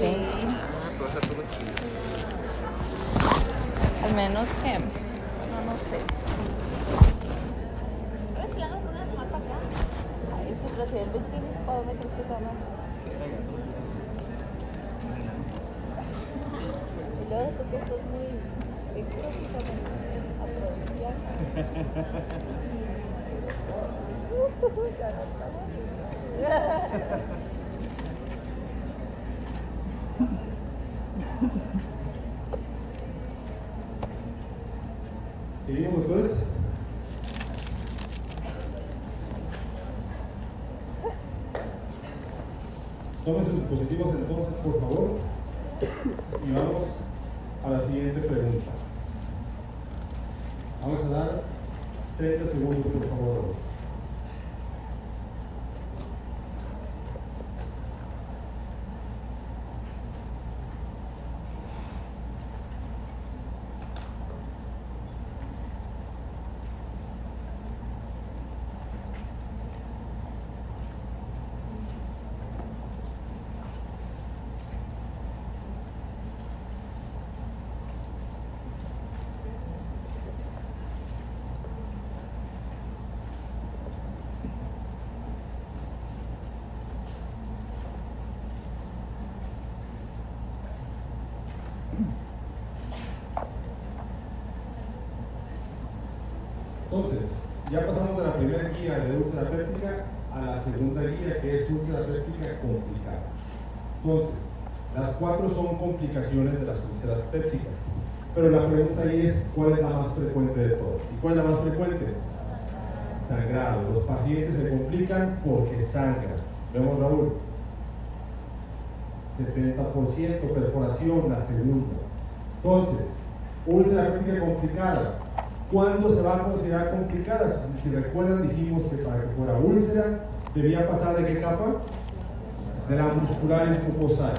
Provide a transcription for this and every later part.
Sí. Al menos que. No, no sé. A ver si la van a poner a tomar para acá. 20 ¿para dónde crees que se van? Y luego tú que estás muy. ¿Qué creo que se van a aprovechar? ¿Seguimos entonces? Tomen sus dispositivos entonces, por favor, y vamos a la siguiente pregunta. Vamos a dar 30 segundos, por favor. Entonces, ya pasamos de la primera guía de úlcera péptica a la segunda guía que es úlcera péptica complicada. Entonces, las cuatro son complicaciones de las úlceras pépticas. Pero la pregunta ahí es, ¿cuál es la más frecuente de todas? ¿Y cuál es la más frecuente? Sangrado. Los pacientes se complican porque sangran. Vemos Raúl. 70% perforación, la segunda. Entonces, úlcera péptica complicada. ¿Cuándo se va a considerar complicada? Si, si, recuerdan, dijimos que para que fuera úlcera debía pasar de qué capa? De la muscular mucosa.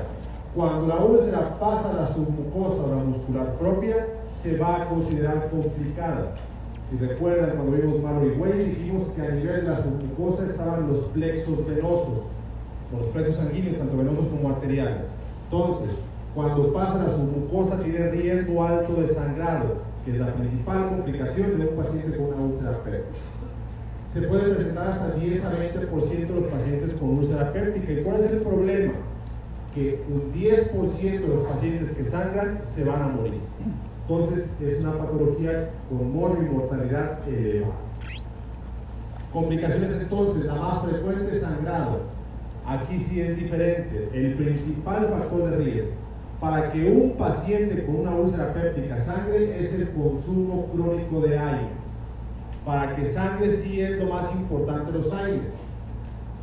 Cuando la úlcera pasa a la submucosa o la muscular propia, se va a considerar complicada. Si recuerdan, cuando vimos Mallory Weiss, dijimos que a nivel de la submucosa estaban los plexos venosos, los plexos sanguíneos, tanto venosos como arteriales. Entonces, cuando pasa a la submucosa, tiene riesgo alto de sangrado que es la principal complicación de un paciente con una úlcera péptica. Se puede presentar hasta 10 a 20% de los pacientes con úlcera péptica. ¿Y cuál es el problema? Que un 10% de los pacientes que sangran se van a morir. Entonces es una patología con morbo y mortalidad elevada. Complicaciones entonces, la más frecuente es sangrado. Aquí sí es diferente. El principal factor de riesgo para que un paciente con una úlcera péptica sangre es el consumo crónico de aires. Para que sangre sí es lo más importante los aires.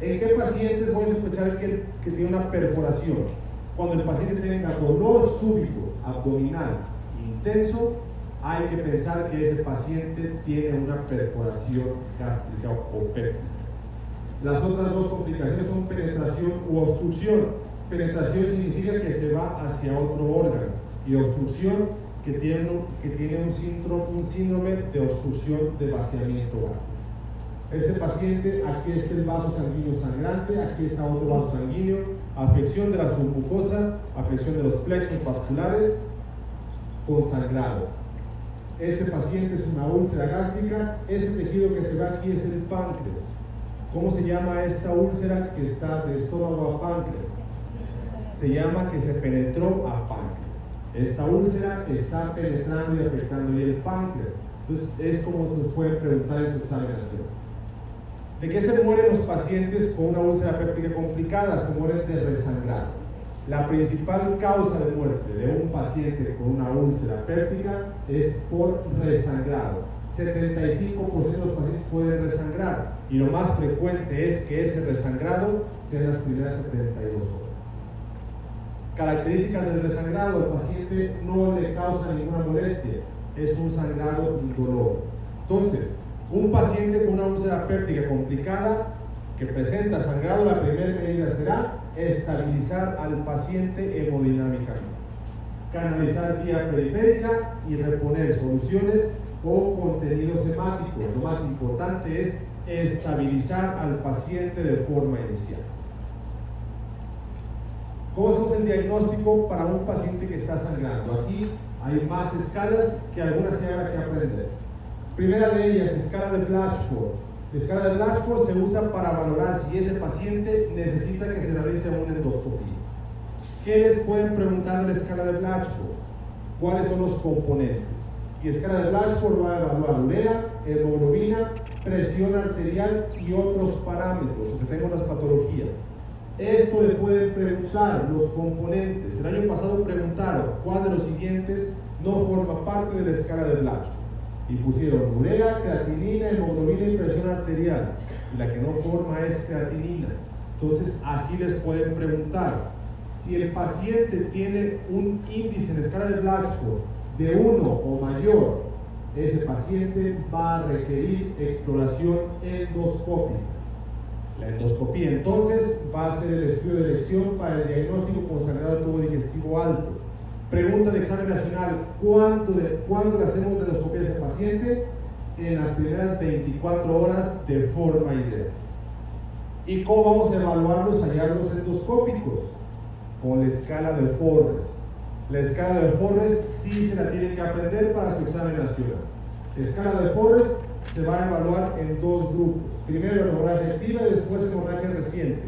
¿En qué pacientes voy a sospechar que, que tiene una perforación? Cuando el paciente tenga dolor súbito abdominal intenso, hay que pensar que ese paciente tiene una perforación gástrica o péptica. Las otras dos complicaciones son penetración u obstrucción penetración significa que se va hacia otro órgano y obstrucción que tiene, que tiene un, síndrome, un síndrome de obstrucción de vaciamiento gástrico. Este paciente, aquí está el vaso sanguíneo sangrante, aquí está otro vaso sanguíneo, afección de la submucosa, afección de los plexos vasculares con sangrado. Este paciente es una úlcera gástrica, este tejido que se ve aquí es el páncreas. ¿Cómo se llama esta úlcera que está de estómago a páncreas? Se llama que se penetró a páncreas. Esta úlcera está penetrando y afectando el páncreas. Entonces es como se puede preguntar en su examinación. ¿De qué se mueren los pacientes con una úlcera péptica complicada? Se mueren de resangrado. La principal causa de muerte de un paciente con una úlcera péptica es por resangrado. 75% de los pacientes pueden resangrar y lo más frecuente es que ese resangrado sea en las primeras 72 horas. Características del resangrado, el paciente no le causa ninguna molestia, es un sangrado indoloro. Entonces, un paciente con una úlcera péptica complicada que presenta sangrado, la primera medida será estabilizar al paciente hemodinámicamente, canalizar vía periférica y reponer soluciones o contenidos hemáticos. Lo más importante es estabilizar al paciente de forma inicial. ¿Cómo hacemos el diagnóstico para un paciente que está sangrando? Aquí hay más escalas que algunas se habrá que aprender. Primera de ellas, escala de Blatchford. La escala de Blatchford se usa para valorar si ese paciente necesita que se realice una endoscopía. ¿Qué les pueden preguntar de la escala de Blatchford? ¿Cuáles son los componentes? Y escala de Blatchford va a evaluar urea, hemoglobina, presión arterial y otros parámetros, que tengo las patologías. Esto le pueden preguntar los componentes. El año pasado preguntaron cuál de los siguientes no forma parte de la escala de Blatchford. Y pusieron urea, creatinina, hemoglobina y presión arterial. Y la que no forma es creatinina. Entonces, así les pueden preguntar. Si el paciente tiene un índice en la escala de Blatchford de 1 o mayor, ese paciente va a requerir exploración endoscópica. La endoscopía entonces va a ser el estudio de elección para el diagnóstico con sangrado de tubo digestivo alto. Pregunta de examen nacional, ¿cuándo, ¿cuándo le hacemos la endoscopia a ese paciente? En las primeras 24 horas de forma ideal. ¿Y cómo vamos a evaluar los hallazgos endoscópicos? Con la escala de Forrest. La escala de Forrest sí se la tienen que aprender para su examen nacional. La escala de Forrest se va a evaluar en dos grupos. Primero hemorragia activa y después hemorragia reciente.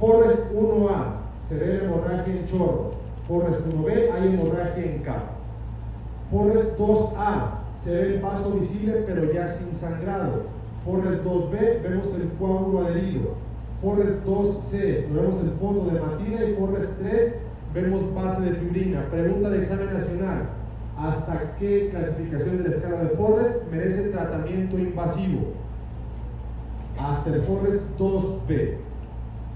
Forrest 1A se ve la hemorragia en chorro. Forrest 1B hay hemorragia en capa. Forrest 2A se ve el paso visible pero ya sin sangrado. Forrest 2B vemos el coágulo adherido. Forrest 2C vemos el fondo de matina y Forrest 3 vemos base de fibrina. Pregunta de examen nacional. ¿Hasta qué clasificación de la escala de Forrest merece tratamiento invasivo? Hasta el Forrest 2B.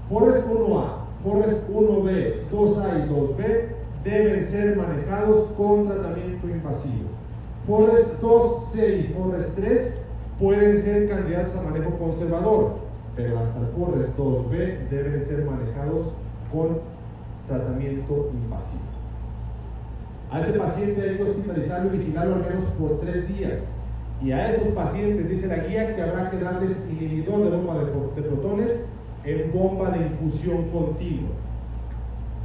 Forrest 1A, Forrest 1B, 2A y 2B deben ser manejados con tratamiento invasivo. Forrest 2C y Forrest 3 pueden ser candidatos a manejo conservador, pero hasta el Forrest 2B deben ser manejados con tratamiento invasivo. A ese paciente hay que hospitalizarlo y vigilarlo al menos por tres días. Y a estos pacientes dice la guía que habrá que darles inhibidor de bomba de, protones en bomba de infusión continua.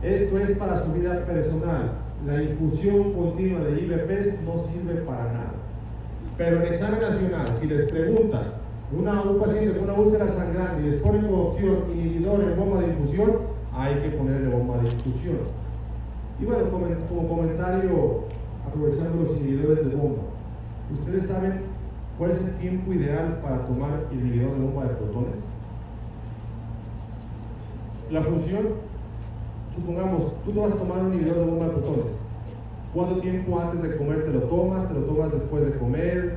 Esto es para su vida personal. La infusión continua de IBPs no sirve para nada. Pero en examen nacional, si les preguntan una, un paciente con una úlcera sangrante y les ponen como opción inhibidor en bomba de infusión, hay que ponerle bomba de infusión. Y bueno, como comentario, aprovechando los inhibidores de bomba, ¿ustedes saben cuál es el tiempo ideal para tomar inhibidor de bomba de protones? La función, supongamos, tú te vas a tomar un inhibidor de bomba de protones. ¿Cuánto tiempo antes de comer te lo tomas? ¿Te lo tomas después de comer?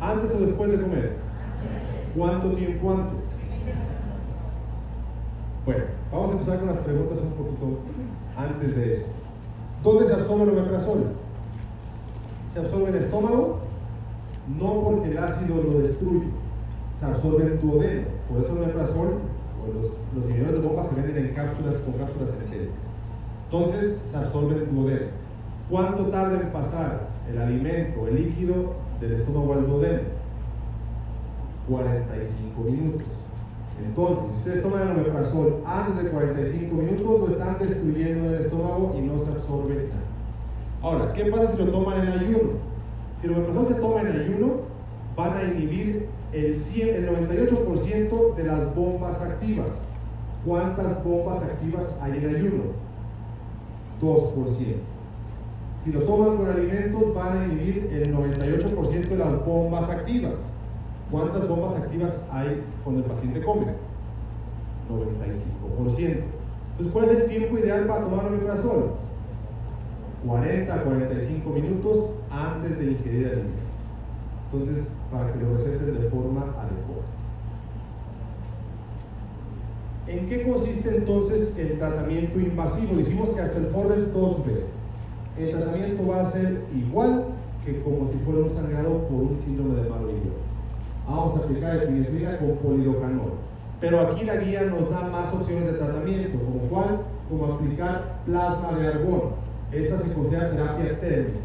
¿Antes o después de comer? ¿Cuánto tiempo antes? Bueno, vamos a empezar con las preguntas un poquito antes de eso. ¿Dónde se absorbe el omeprazol? Se absorbe en el estómago, no porque el ácido lo destruye, se absorbe en duodeno. Por eso el omeprazol o los, los inhibidores de bomba se venden en cápsulas con cápsulas energéticas. Entonces se absorbe en duodeno. ¿Cuánto tarda en pasar el alimento, el líquido del estómago al duodeno? 45 minutos. Entonces, si ustedes toman el omeprazol antes de 45 minutos, lo están destruyendo en el estómago y no se absorbe nada. Ahora, ¿qué pasa si lo toman en ayuno? Si el omeprazol se toma en ayuno, van a inhibir el, 100, el 98% de las bombas activas. ¿Cuántas bombas activas hay en ayuno? 2%. Si lo toman con alimentos, van a inhibir el 98% de las bombas activas. ¿Cuántas bombas activas hay cuando el paciente come? 95%. Entonces, ¿cuál es el tiempo ideal para tomar omeprazol? 40 a 45 minutos antes de ingerir alimento. Entonces, para que lo receten de forma adecuada. ¿En qué consiste entonces el tratamiento invasivo? Dijimos que hasta el Forrest 2B. El tratamiento va a ser igual que como si fuera un sangrado por un síndrome de Malo vamos a aplicar epinefrina con polidocanol. Pero aquí la guía nos da más opciones de tratamiento, como cuál, como aplicar plasma de argón. Esta se considera terapia térmica.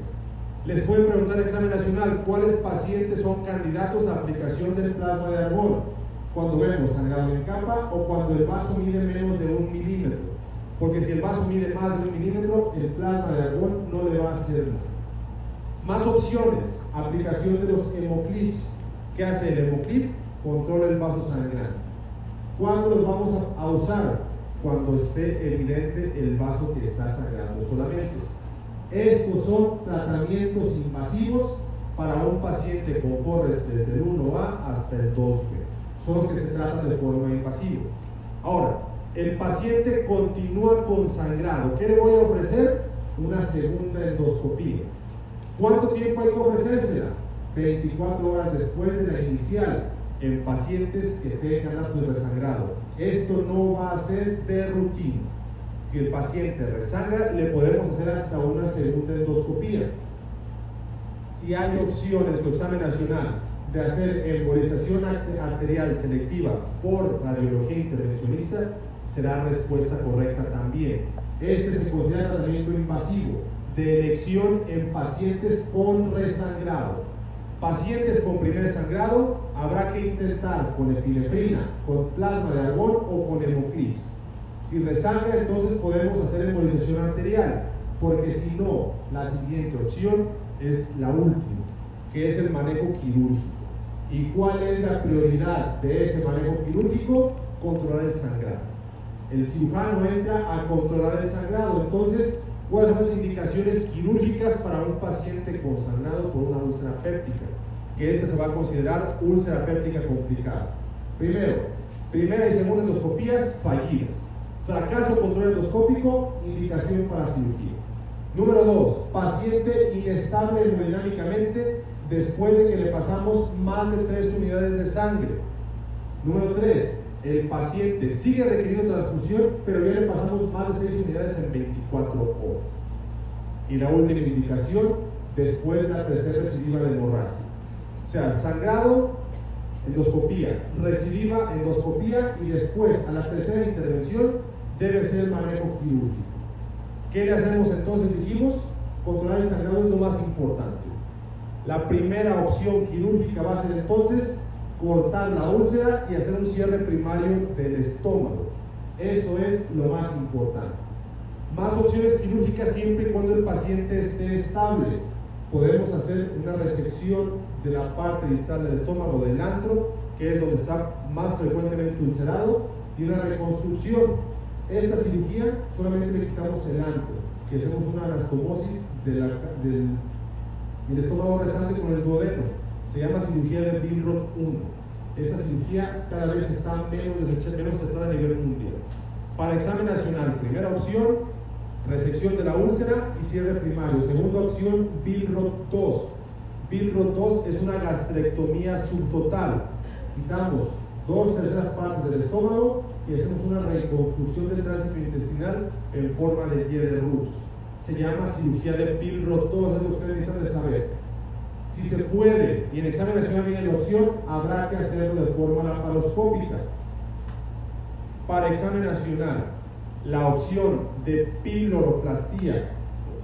Les pueden preguntar en examen nacional cuáles pacientes son candidatos a aplicación del plasma de argón. cuando vemos sangrado en capa o cuando el vaso mide menos de un milímetro. Porque si el vaso mide más de un milímetro, el plasma de argón no le va a hacer nada. Más opciones, aplicación de los hemoclips. ¿Qué hace el hemoclip? Controla el vaso sangrante. ¿Cuándo los vamos a usar? Cuando esté evidente el vaso que está sangrando solamente. Estos son tratamientos invasivos para un paciente con Forrest desde el 1A hasta el 2B. Son los que se tratan de forma invasiva. Ahora, el paciente continúa con sangrado. ¿Qué le voy a ofrecer? Una segunda endoscopía. ¿Cuánto tiempo hay que ofrecérsela? 24 horas después de la inicial en pacientes que tengan actos de resangrado. Esto no va a ser de rutina. Si el paciente resangra, le podemos hacer hasta una segunda endoscopía. Si hay opción en su examen nacional de hacer embolización arterial selectiva por radiología intervencionista, será respuesta correcta también. Este se considera tratamiento invasivo de elección en pacientes con resangrado. Pacientes con primer sangrado habrá que intentar con epinefrina, con plasma de argón o con hemoclips. Si resangra, entonces podemos hacer embolización arterial, porque si no, la siguiente opción es la última, que es el manejo quirúrgico. ¿Y cuál es la prioridad de ese manejo quirúrgico? Controlar el sangrado. El cirujano entra a controlar el sangrado, entonces ¿Cuáles son las indicaciones quirúrgicas para un paciente consangrado por una úlcera péptica? Que esta se va a considerar úlcera péptica complicada. Primero, primera y segunda endoscopías fallidas. Fracaso control endoscópico, indicación para cirugía. Número dos, paciente inestable hemodinámicamente después de que le pasamos más de tres unidades de sangre. Número tres, el paciente sigue requiriendo transfusión, pero ya le pasamos más de 6 unidades en 24 horas. Y la última indicación, después de la tercera recidiva de hemorragia. O sea, sangrado, endoscopía, recidiva, endoscopía y después, a la tercera intervención, debe ser manejo quirúrgico. ¿Qué le hacemos entonces? Dijimos, controlar el sangrado es lo más importante. La primera opción quirúrgica va a ser entonces cortar la úlcera y hacer un cierre primario del estómago. Eso es lo más importante. Más opciones quirúrgicas siempre y cuando el paciente esté estable. Podemos hacer una resección de la parte distal del estómago del antro, que es donde está más frecuentemente ulcerado, y una reconstrucción. Esta cirugía solamente le quitamos el antro, que hacemos una anastomosis del, del estómago restante con el duodeno se llama cirugía de Billroth 1. Esta cirugía cada vez está menos, menos aceptada a nivel mundial. Para examen nacional, primera opción, resección de la úlcera y cierre primario. Segunda opción, Billroth 2. Billroth 2 es una gastrectomía subtotal. Quitamos dos terceras partes del estómago y hacemos una reconstrucción del tránsito intestinal en forma de pie de Rux. Se llama cirugía de Billroth 2, es lo que ustedes necesitan de saber. Si se puede y en examen nacional viene la opción, habrá que hacerlo de forma laparoscópica. Para examen nacional, la opción de piloroplastía,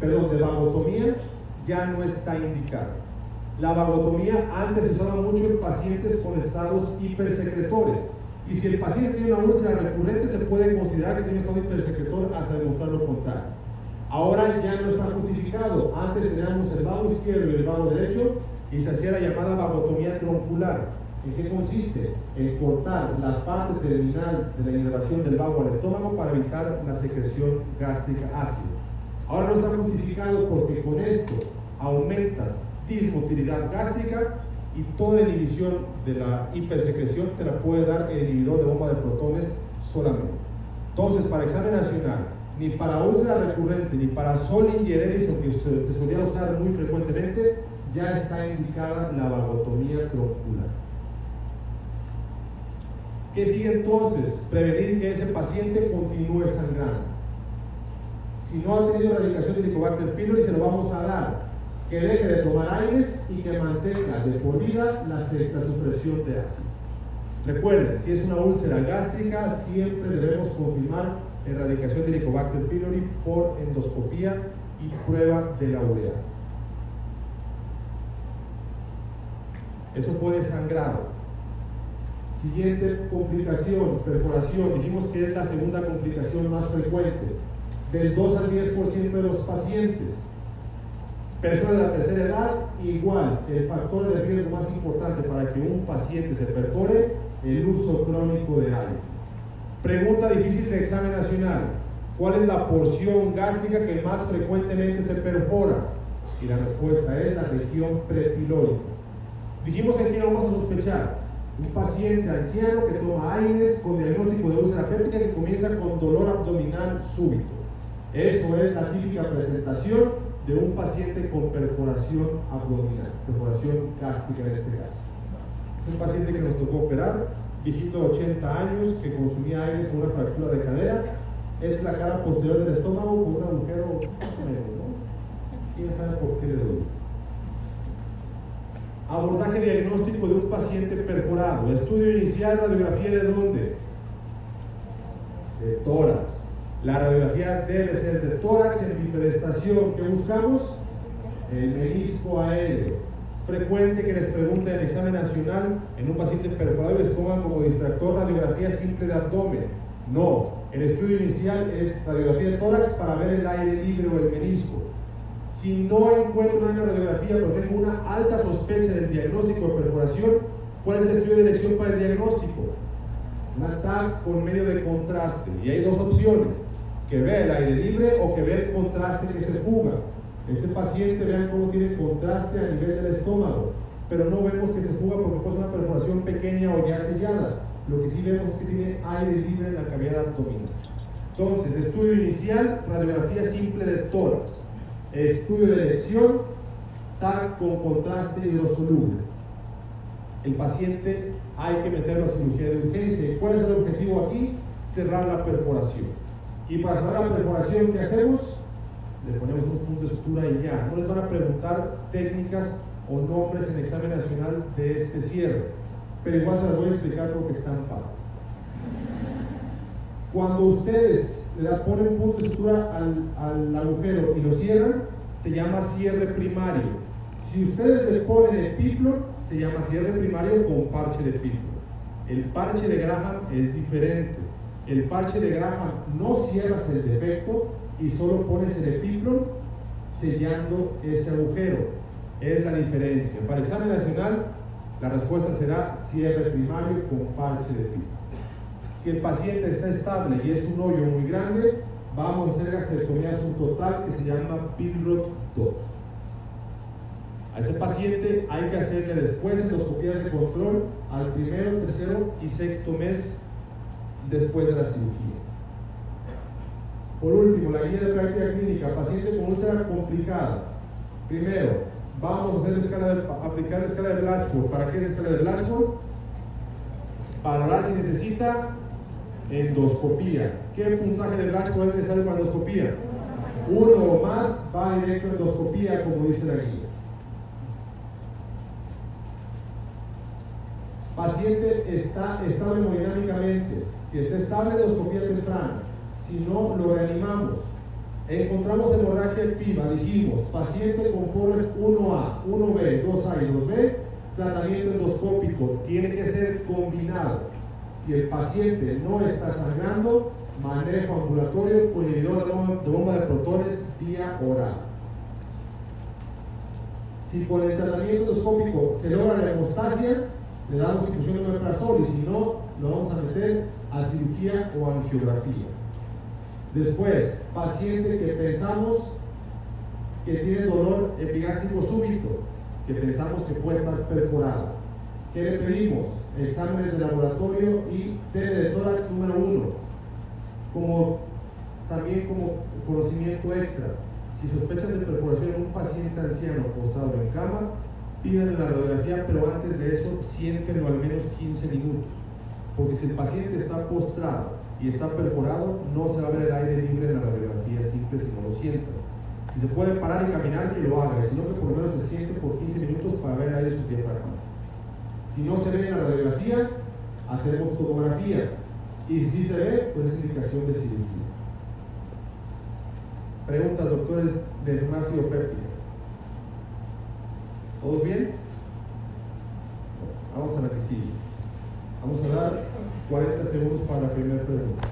perdón, de vagotomía, ya no está indicada. La vagotomía antes se usaba mucho en pacientes con estados hipersecretores. Y si el paciente tiene una úlcera recurrente, se puede considerar que tiene estado hipersecretor hasta demostrar lo contrario. Ahora ya no está justificado. Antes teníamos el vago izquierdo y el vago derecho y se hacía la llamada vagotomía troncular. ¿En qué consiste? En cortar la parte terminal de la inervación del vago al estómago para evitar la secreción gástrica ácida. Ahora no está justificado porque con esto aumentas dismotilidad gástrica y toda inhibición de la hipersecreción te la puede dar el inhibidor de bomba de protones solamente. Entonces, para examen nacional, ni para úlcera recurrente, ni para sol ingereris, que se, se solía usar muy frecuentemente, ya está indicada la vagotomía troncular. ¿Qué sigue entonces? Prevenir que ese paciente continúe sangrando. Si no ha tenido la indicación de Helicobacter pylori, se lo vamos a dar. Que deje de tomar aires y que mantenga de por vida la, la supresión de ácido. Recuerden, si es una úlcera gástrica, siempre debemos confirmar erradicación de Helicobacter pylori por endoscopía y prueba de la ureasa. Eso puede sangrado. Siguiente complicación, perforación. Dijimos que es la segunda complicación más frecuente, del 2 al 10% de los pacientes. Personas de la tercera edad, igual, el factor de riesgo más importante para que un paciente se perfore, el uso crónico de aire. Pregunta difícil de examen nacional. ¿Cuál es la porción gástrica que más frecuentemente se perfora? Y la respuesta es la región prepilórica. Dijimos qué vamos a sospechar. Un paciente anciano que toma aires con diagnóstico de úlcera péptica que comienza con dolor abdominal súbito. Eso es la típica presentación de un paciente con perforación abdominal, perforación gástrica en este caso. Es un paciente que nos tocó operar, viejito de 80 años, que consumía aires con una fractura de cadera. Es la cara posterior del estómago con un agujero ¿no? ¿Quién sabe por qué le duele? Abordaje diagnóstico de un paciente perforado. Estudio inicial, radiografía de dónde? De tórax. La radiografía debe ser de tórax en bipedestación. ¿Qué buscamos? El menisco aéreo. Es frecuente que les pregunten en el examen nacional en un paciente perforado y les pongan como distractor radiografía simple de abdomen. No, el estudio inicial es radiografía de tórax para ver el aire libre o el menisco. Si no encuentro en la radiografía, pero tengo una alta sospecha del diagnóstico de perforación, ¿cuál es el estudio de elección para el diagnóstico? Una TAC con medio de contraste. Y hay dos opciones, que vea el aire libre o que vea el contraste que se fuga. Este paciente, vean cómo tiene contraste a nivel del estómago, pero no vemos que se fuga porque es una perforación pequeña o ya sellada. Lo que sí vemos es que tiene aire libre en la cavidad abdominal. Entonces, estudio inicial, radiografía simple de tórax estudio de elección, TAC con contraste hidrosoluble. El paciente hay que meterlo a cirugía de urgencia. ¿Cuál es el objetivo aquí? Cerrar la perforación. Y para cerrar la perforación, ¿qué hacemos? Le ponemos unos puntos de sutura y ya. No les van a preguntar técnicas o nombres en examen nacional de este cierre. Pero igual se las voy a explicar porque están padres. Cuando ustedes le ponen punto de sutura al, agujero y lo cierran, se llama cierre primario. Si ustedes le ponen el piplo, se llama cierre primario con parche de piplo. El parche de Graham es diferente. El parche de Graham no cierras el defecto y solo pones el epiplo sellando ese agujero. Es la diferencia. Para examen nacional, la respuesta será cierre primario con parche de piplo. Si el paciente está estable y es un hoyo muy grande, vamos a hacer gastrectomía total que se llama PILROT 2. A este paciente hay que hacerle después endoscopías de control al primero, tercero y sexto mes después de la cirugía. Por último, la guía de práctica clínica, paciente con úlcera complicada. Primero, vamos a hacer escala de, aplicar la escala de Blatchford. ¿Para qué es la escala de Blatchford? Para valorar si necesita endoscopía. ¿Qué puntaje de Black puede necesario para endoscopía? Uno o más va directo a endoscopía, como dice la guía. Paciente está estable hemodinámicamente. Si está estable, endoscopía temprana. Si no, lo reanimamos. Encontramos hemorragia activa, dijimos, paciente con Forres 1A, 1B, 2A y 2B, tratamiento endoscópico, tiene que ser combinado si el paciente no está sangrando, manejo ambulatorio con inhibidor de bomba de protones vía oral. Si con el tratamiento endoscópico se logra la hemostasia, le damos infusión de omeprazol y si no, lo vamos a meter a cirugía o angiografía. Después, paciente que pensamos que tiene dolor epigástrico súbito, que pensamos que puede estar perforado. ¿Qué le pedimos? Exámenes de laboratorio y tele de tórax número uno. Como, también como conocimiento extra. Si sospechan de perforación en un paciente anciano postrado en cama, piden la radiografía, pero antes de eso siéntenlo al menos 15 minutos. Porque si el paciente está postrado y está perforado, no se va a ver el aire libre en la radiografía simple si no lo sientan. Si se puede parar y caminar, que lo haga, sino que por lo menos se siente por 15 minutos para ver el aire su diafragma. Si no se ve en la radiografía, hacemos tomografía. Y si sí se ve, pues es indicación de cirugía. Preguntas, doctores de farmacia péptica. ¿Todos bien? Vamos a la que sigue. Vamos a dar 40 segundos para la primera pregunta.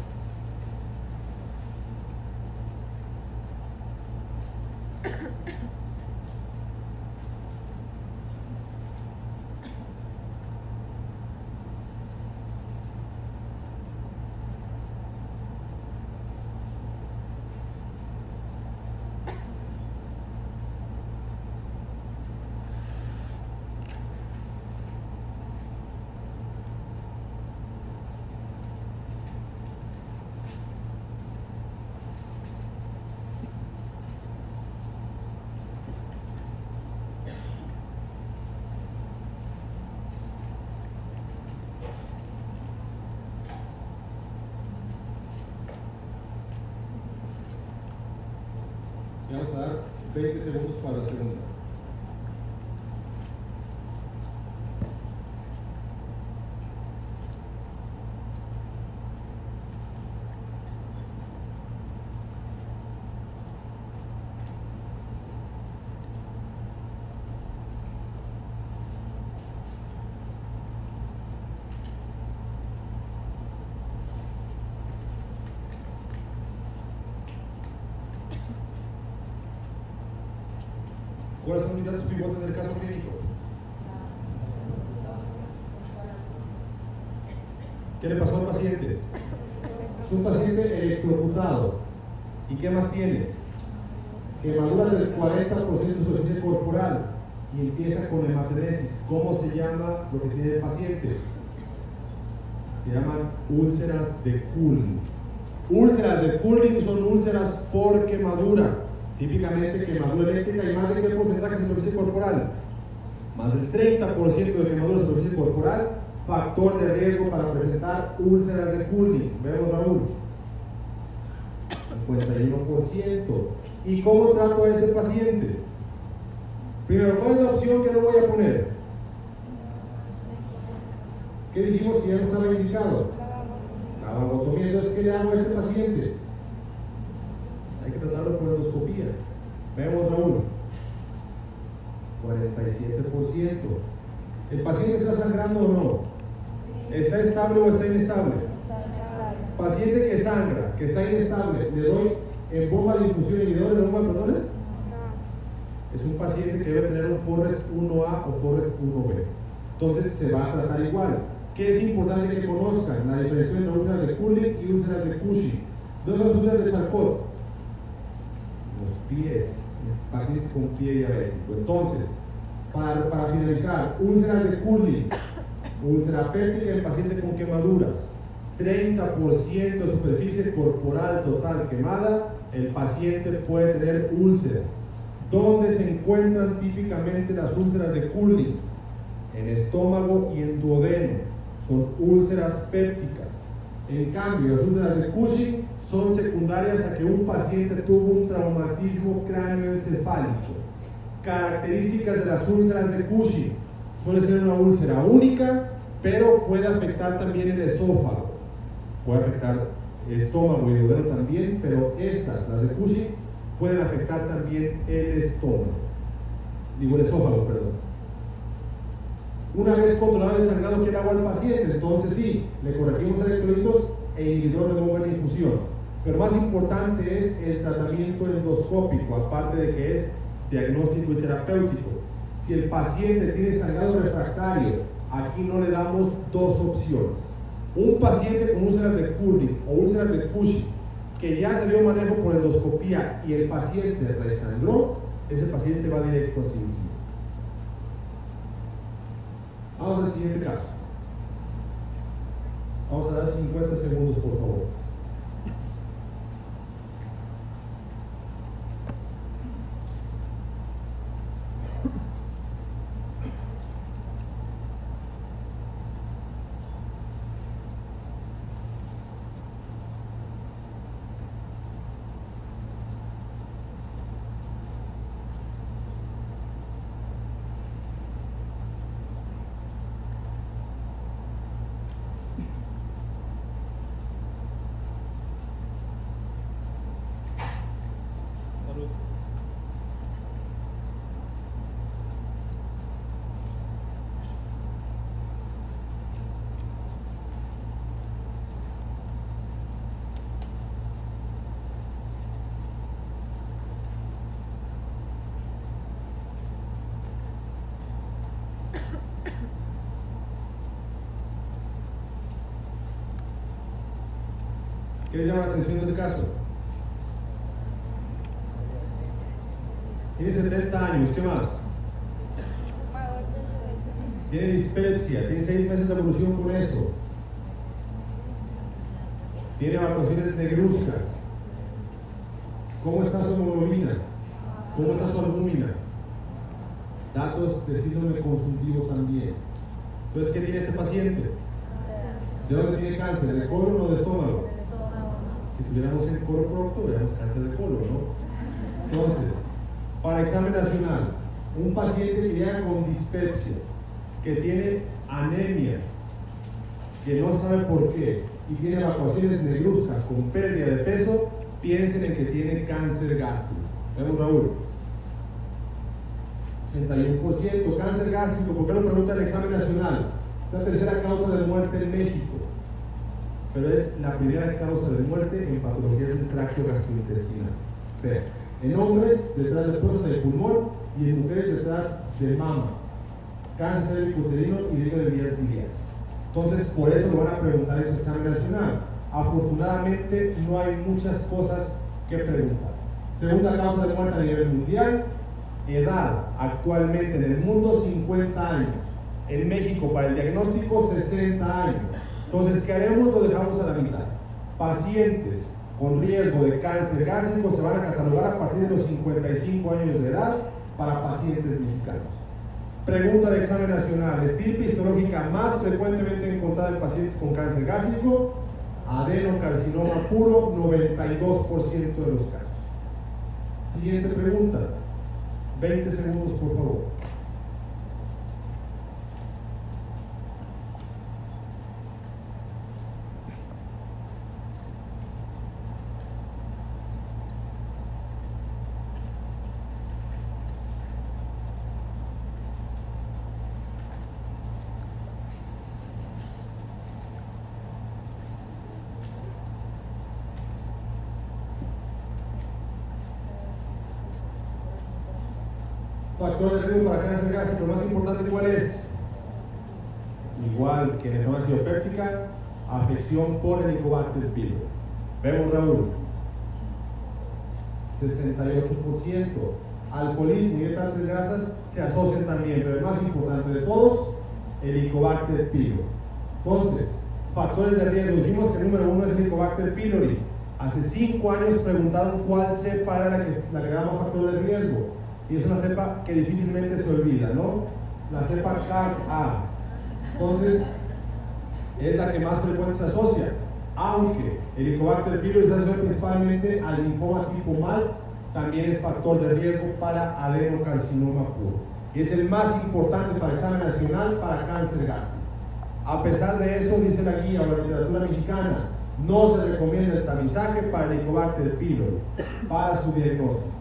Y vamos a dar 20 segundos para la segunda. ¿Cuáles son mis datos pivotes del caso clínico? ¿Qué le pasó al paciente? Es un paciente electrocutado. ¿Y qué más tiene? Quemaduras del 40% de su superficie corporal y empieza con hematemesis. ¿Cómo se llama lo que tiene el paciente? Se llaman úlceras de Kuhn. Úlceras de Kuhn son úlceras por quemadura. Típicamente quemadura eléctrica y más de qué porcentaje de superficie corporal. Más del 30% de quemadura de superficie corporal, factor de riesgo para presentar úlceras de Kuhn. Vemos Raúl. 51%. ¿Y cómo trato a ese paciente? Primero, ¿cuál es la opción que no voy a poner? ¿Qué dijimos que ya no estaba indicado? La. Entonces, ¿qué le hago a este paciente? Con endoscopía. Vemos Raúl. 47%. ¿El paciente está sangrando o no? ¿Está estable o está inestable? Paciente que sangra, que está inestable, ¿le doy en bomba de infusión inhibidores de bomba de protones? Es un paciente que debe tener un Forrest 1A o Forrest 1B. Entonces se va a tratar igual. ¿Qué es importante que conozcan? La diferencia entre úlceras de Curling y úlceras de Cushing. ¿Dónde son las úlceras de Charcot? Los pies. Pacientes con pie diabético. Entonces, para, finalizar, úlceras de Curling, úlcera péptica en paciente con quemaduras. 30% de superficie corporal total quemada, el paciente puede tener úlceras. ¿Dónde se encuentran típicamente las úlceras de Curling? En estómago y en duodeno. Son úlceras pépticas. En cambio, las úlceras de Cushing son secundarias a que un paciente tuvo un traumatismo cráneoencefálico. Características de las úlceras de Cushing. Suele ser una úlcera única, pero puede afectar también el esófago. Puede afectar estómago y duodeno también, pero estas, las de Cushing, pueden afectar también el estómago. Digo, el esófago, perdón. Una vez controlado el sangrado que le hago al paciente, entonces sí, le corregimos electrolitos e inhibidores de bomba de infusión. Pero más importante es el tratamiento endoscópico, aparte de que es diagnóstico y terapéutico. Si el paciente tiene sangrado refractario, aquí no le damos dos opciones. Un paciente con úlceras de Curling o úlceras de Cushing, que ya se dio manejo por endoscopía y el paciente resangró, ese paciente va directo a cirugía. Vamos al siguiente caso. Vamos a dar 50 segundos, por favor. ¿Qué les llama la atención del caso? Tiene 70 años, ¿qué más? Tiene dispepsia, tiene 6 meses de evolución con eso. Tiene evacuaciones negruzcas. ¿Cómo está su hemoglobina? ¿Cómo está su albúmina? Datos de síndrome consultivo también. Entonces, ¿qué tiene este paciente? ¿De dónde tiene cáncer? ¿De colon o de estómago? Si estuviéramos en coro producto, veríamos cáncer de colon, ¿no? Entonces, para examen nacional, un paciente que llega con dispepsia, que tiene anemia, que no sabe por qué, y tiene evacuaciones negruzcas con pérdida de peso, piensen en que tiene cáncer gástrico. Vemos Raúl. 81%, cáncer gástrico, ¿por qué lo pregunta el examen nacional? La tercera causa de muerte en México, pero es la primera causa de muerte en patologías del tracto gastrointestinal. En hombres, detrás del del pulmón y en mujeres detrás de mama, cáncer uterino y de vías biliares. Entonces, por eso lo van a preguntar en su examen nacional. Afortunadamente, no hay muchas cosas que preguntar. Segunda causa de muerte a nivel mundial, edad actualmente en el mundo 50 años. En México para el diagnóstico 60 años. Entonces, ¿qué haremos? Lo dejamos a la mitad. Pacientes con riesgo de cáncer gástrico se van a catalogar a partir de los 55 años de edad para pacientes mexicanos. Pregunta de examen nacional. Estirpe histológica más frecuentemente encontrada en pacientes con cáncer gástrico. Adenocarcinoma puro, 92% de los casos. Siguiente pregunta. 20 segundos, por favor. factor de riesgo para cáncer gástrico, lo más importante, ¿cuál es? Igual que en enfermedad péptica, afección por Helicobacter pylori. Vemos, Raúl, 68%. Alcoholismo y dieta de grasas se asocian también, pero el más importante de todos, Helicobacter pylori. Entonces, factores de riesgo. Dijimos que el número uno es Helicobacter pylori. Hace cinco años preguntaron cuál cepa era la que, la que daba factor de riesgo y es una cepa que difícilmente se olvida, ¿no? La cepa CAG-A. Entonces, es la que más frecuente se asocia, aunque el Helicobacter pylori se asocia principalmente al linfoma tipo MAL, también es factor de riesgo para adenocarcinoma puro. Es el más importante para el examen nacional para cáncer gástrico. A pesar de eso, dice la guía o la literatura mexicana, no se recomienda el tamizaje para el Helicobacter pylori, para su diagnóstico.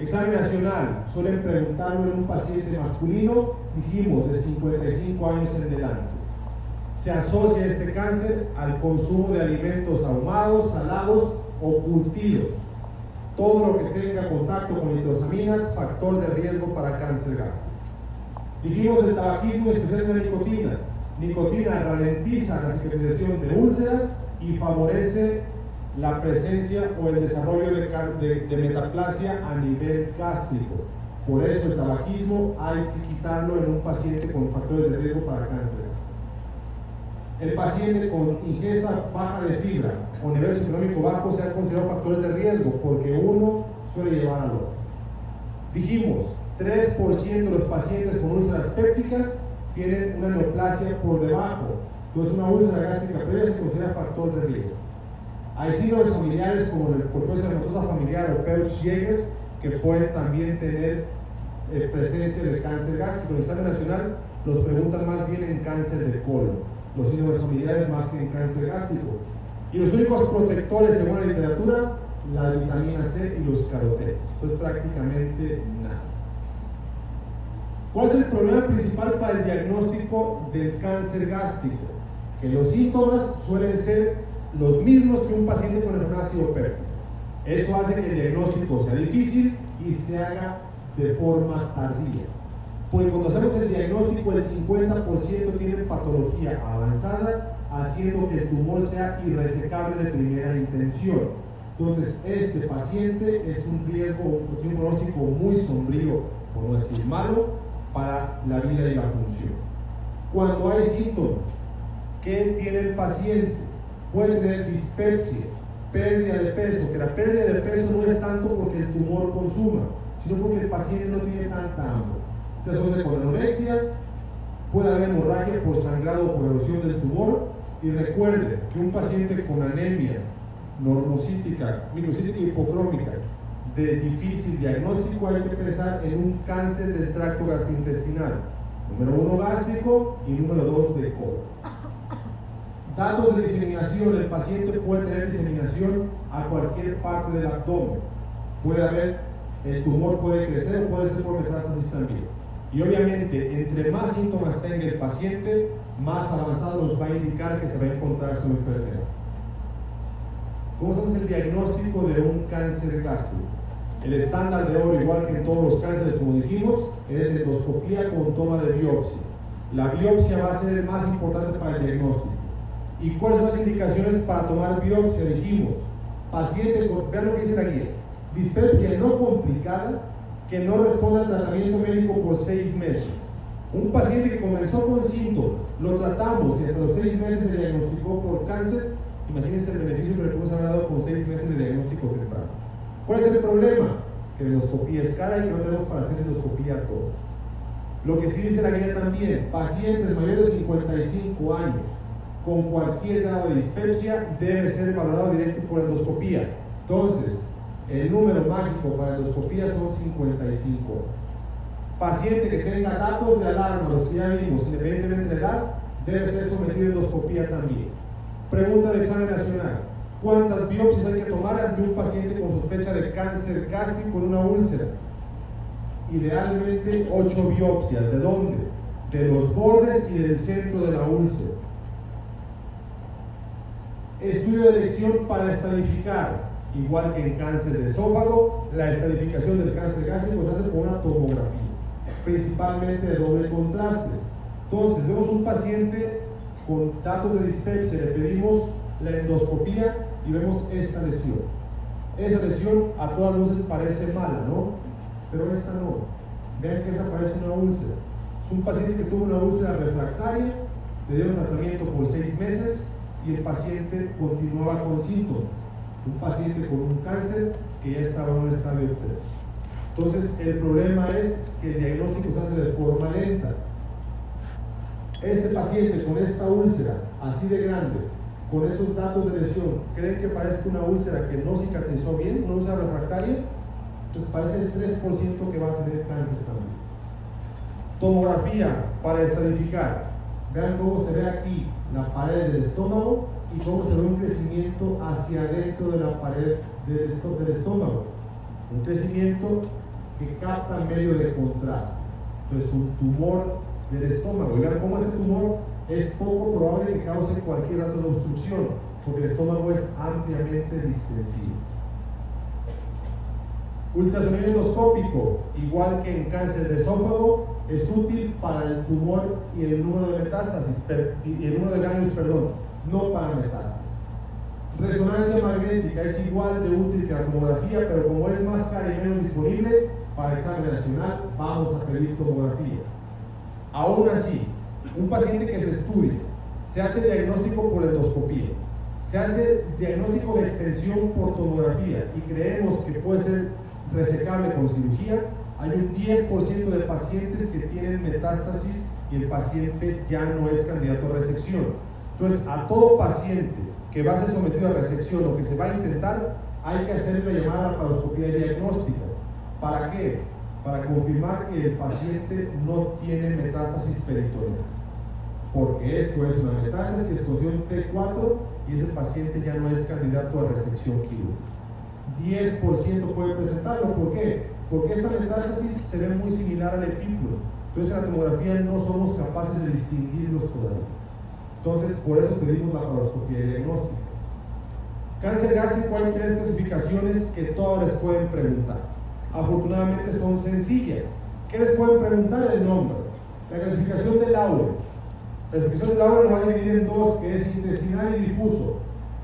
Examen nacional, suelen preguntarlo en un paciente masculino, dijimos, de 55 años en adelante. Se asocia este cáncer al consumo de alimentos ahumados, salados o curtidos. Todo lo que tenga contacto con nitrosaminas, factor de riesgo para cáncer gástrico. Dijimos el tabaquismo, especial de la nicotina. Nicotina ralentiza la cicatrización de úlceras y favorece la presencia o el desarrollo de, metaplasia a nivel gástrico. Por eso el tabaquismo hay que quitarlo en un paciente con factores de riesgo para cáncer. El paciente con ingesta baja de fibra o nivel socioeconómico bajo se han considerado factores de riesgo porque uno suele llevar al otro. Dijimos, 3% de los pacientes con úlceras pépticas tienen una neoplasia por debajo. Entonces una úlcera gástrica previa se considera factor de riesgo. Hay síndromes familiares como el corporación de familiar o Peutz-Jeghers que pueden también tener eh, presencia de cáncer gástrico. El examen nacional los preguntan más bien en cáncer de colon, los síndromes familiares más que en cáncer gástrico. Y los únicos protectores, según la literatura, la vitamina C y los carotenos. Entonces prácticamente nada. ¿Cuál es el problema principal para el diagnóstico del cáncer gástrico? Que los síntomas suelen ser los mismos que un paciente con enfermedad péptica. Eso hace que el diagnóstico sea difícil y se haga de forma tardía. Pues cuando hacemos el diagnóstico, el 50% tiene patología avanzada, haciendo que el tumor sea irresecable de primera intención. Entonces, este paciente es un riesgo, tiene un pronóstico muy sombrío, por no decir malo, para la vida y la función. Cuando hay síntomas, ¿qué tiene el paciente? Puede tener dispepsia, pérdida de peso, que la pérdida de peso no es tanto porque el tumor consuma, sino porque el paciente no tiene tanta hambre. Se asocia con anorexia, puede haber hemorragia por sangrado o por erosión del tumor, y recuerde que un paciente con anemia normocítica, microcítica hipocrómica de difícil diagnóstico hay que pensar en un cáncer del tracto gastrointestinal. Número uno gástrico y número dos de colon. Datos de diseminación, el paciente puede tener diseminación a cualquier parte del abdomen. Puede haber, el tumor puede crecer o puede ser por metástasis también. Y obviamente, entre más síntomas tenga el paciente, más avanzado nos va a indicar que se va a encontrar su enfermedad. ¿Cómo es el diagnóstico de un cáncer gástrico? El estándar de oro, igual que en todos los cánceres, como dijimos, es endoscopía con toma de biopsia. La biopsia va a ser el más importante para el diagnóstico. ¿Y cuáles son las indicaciones para tomar biopsia? Dijimos, paciente, vean lo que dice la guía, dispepsia no complicada que no responde al tratamiento médico por seis meses. Un paciente que comenzó con síntomas, lo tratamos y hasta los seis meses se diagnosticó por cáncer, Imagínense el beneficio que le podemos haber dado con seis meses de diagnóstico temprano. ¿Cuál es el problema? Que la endoscopía es cara y no tenemos para hacer endoscopía a todos. Lo que sí dice la guía también, pacientes mayores de 55 años con cualquier grado de dispepsia debe ser valorado directo por endoscopía. Entonces, el número mágico para endoscopía son 55. Paciente que tenga datos de alarma, los que ya vimos, independientemente de la edad, debe ser sometido a endoscopía también. Pregunta de examen nacional. ¿Cuántas biopsias hay que tomar ante un paciente con sospecha de cáncer gástrico en una úlcera? Idealmente 8 biopsias. ¿De dónde? De los bordes y del centro de la úlcera. Estudio de elección para estadificar. Igual que en cáncer de esófago, la estadificación del cáncer gástrico se hace con una tomografía, principalmente de doble contraste. Entonces, vemos un paciente con datos de dispepsia le pedimos la endoscopía y vemos esta lesión. Esa lesión a todas luces parece mala, ¿no? Pero esta no. Vean que esa parece una úlcera. Es un paciente que tuvo una úlcera refractaria, le dieron tratamiento por seis meses y el paciente continuaba con síntomas. Un paciente con un cáncer que ya estaba en un estadio 3. Entonces, el problema es que el diagnóstico se hace de forma lenta este paciente con esta úlcera así de grande, con esos datos de lesión, creen que parece una úlcera que no cicatrizó bien, una úlcera refractaria, pues parece el 3% que va a tener cáncer también. Tomografía para estadificar. Vean cómo se ve aquí la pared del estómago y cómo se ve un crecimiento hacia adentro de la pared del, estómago. Un crecimiento que capta medio de contraste. Entonces, un tumor del estómago. Y vean cómo este tumor es poco probable que cause cualquier otra obstrucción, porque el estómago es ampliamente distensivo. Ultrasonido endoscópico, igual que en cáncer de esófago, es útil para el tumor y el número de metástasis, y el número de ganglios, perdón, no para metástasis. Resonancia magnética es igual de útil que la tomografía, pero como es más cara y menos disponible para examen nacional, vamos a pedir tomografía. Aún así, un paciente que se estudia, se hace diagnóstico por endoscopía, se hace diagnóstico de extensión por tomografía y creemos que puede ser resecable con cirugía, hay un 10% de pacientes que tienen metástasis y el paciente ya no es candidato a resección. Entonces, a todo paciente que va a ser sometido a resección o que se va a intentar, hay que hacer la llamada laparoscopía diagnóstica. ¿Para qué? para confirmar que el paciente no tiene metástasis peritoneal. Porque esto es una metástasis, explosión T4 y ese paciente ya no es candidato a resección quirúrgica. 10% puede presentarlo. ¿Por qué? Porque esta metástasis se ve muy similar al epículo. Entonces en la tomografía no somos capaces de distinguirlos todavía. Entonces por eso pedimos la paroscopía diagnóstica. Cáncer gástrico hay tres clasificaciones que todos les pueden preguntar afortunadamente son sencillas. ¿Qué les pueden preguntar el nombre? La clasificación de Laure. La clasificación de Lauren lo va a dividir en dos, que es intestinal y difuso.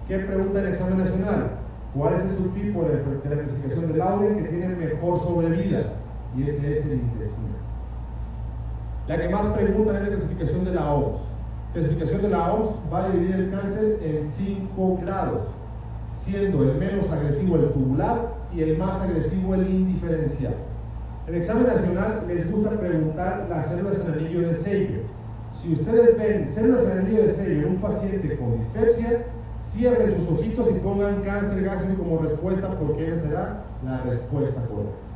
¿Qué pregunta el examen nacional? ¿Cuál es el subtipo de, de la clasificación de Lauren que tiene mejor sobrevida? Y ese es el intestino. La que más preguntan es la clasificación de la OMS. La clasificación de la OMS va a dividir el cáncer en 5 grados, siendo el menos agresivo el tubular y el más agresivo el indiferencial. En el examen nacional les gusta preguntar las células en anillo de sello. Si ustedes ven células en anillo de sello en un paciente con dispepsia, cierren sus ojitos y pongan cáncer gástrico como respuesta porque esa será la respuesta correcta.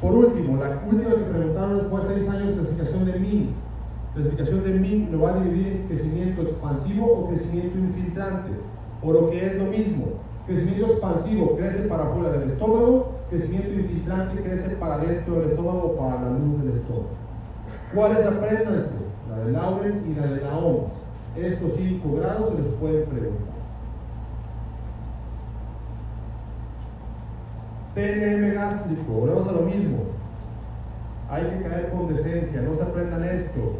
Por último, la última que preguntaron fue 6 años de clasificación de MIN. La clasificación de MIN lo va a dividir en crecimiento expansivo o crecimiento infiltrante, o lo que es lo mismo. Crecimiento expansivo crece para afuera del estómago, crecimiento infiltrante crece para dentro del estómago o para la luz del estómago. ¿Cuáles apréndanse? La de Lauren y la de la OMS. Estos 5 grados se los pueden preguntar. TNM gástrico, volvemos a lo mismo. Hay que caer con decencia, no se aprendan esto.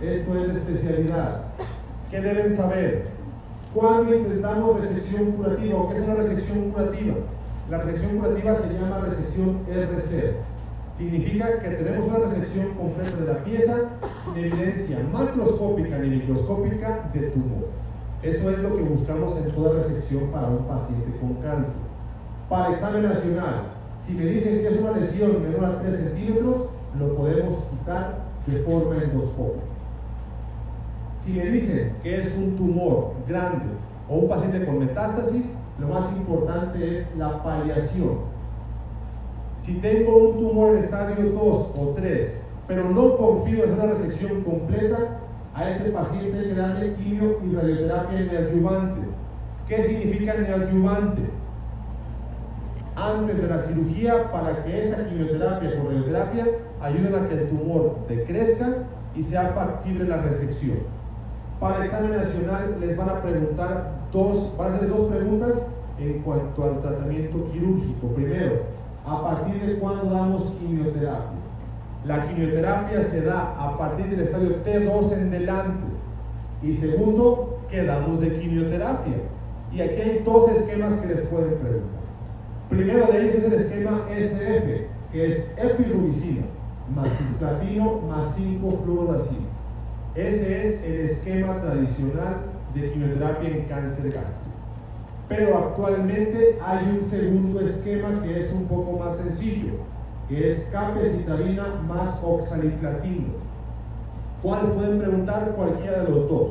Esto es de especialidad. ¿Qué deben saber? Cuando intentamos resección curativa, ¿o qué es una resección curativa? La resección curativa se llama resección RC. Significa que tenemos una resección completa de la pieza sin evidencia macroscópica ni microscópica de tumor. Eso es lo que buscamos en toda resección para un paciente con cáncer. Para examen nacional, si me dicen que es una lesión menor a 3 centímetros, lo podemos quitar de forma endoscópica. Si me dicen que es un tumor grande o un paciente con metástasis, lo más importante es la paliación. Si tengo un tumor en estadio 2 o 3, pero no confío en una resección completa, a ese paciente hay que darle quimio y radioterapia neoadyuvante. ¿Qué significa neoadyuvante? Antes de la cirugía, para que esta quimioterapia o radioterapia ayuden a que el tumor decrezca y sea factible la resección. Para el examen nacional les van a preguntar dos, van a hacer dos preguntas en cuanto al tratamiento quirúrgico. Primero, ¿a partir de cuándo damos quimioterapia? La quimioterapia se da a partir del estadio T2 en delante. Y segundo, ¿qué damos de quimioterapia? Y aquí hay dos esquemas que les pueden preguntar. Primero de ellos es el esquema SF, que es epirubicina más cisplatino más 5-fluoracina. Ese es el esquema tradicional de quimioterapia en cáncer gástrico. Pero actualmente hay un segundo esquema que es un poco más sencillo, que es capecitabina más oxaliplatino. ¿Cuáles pueden preguntar? Cualquiera de los dos.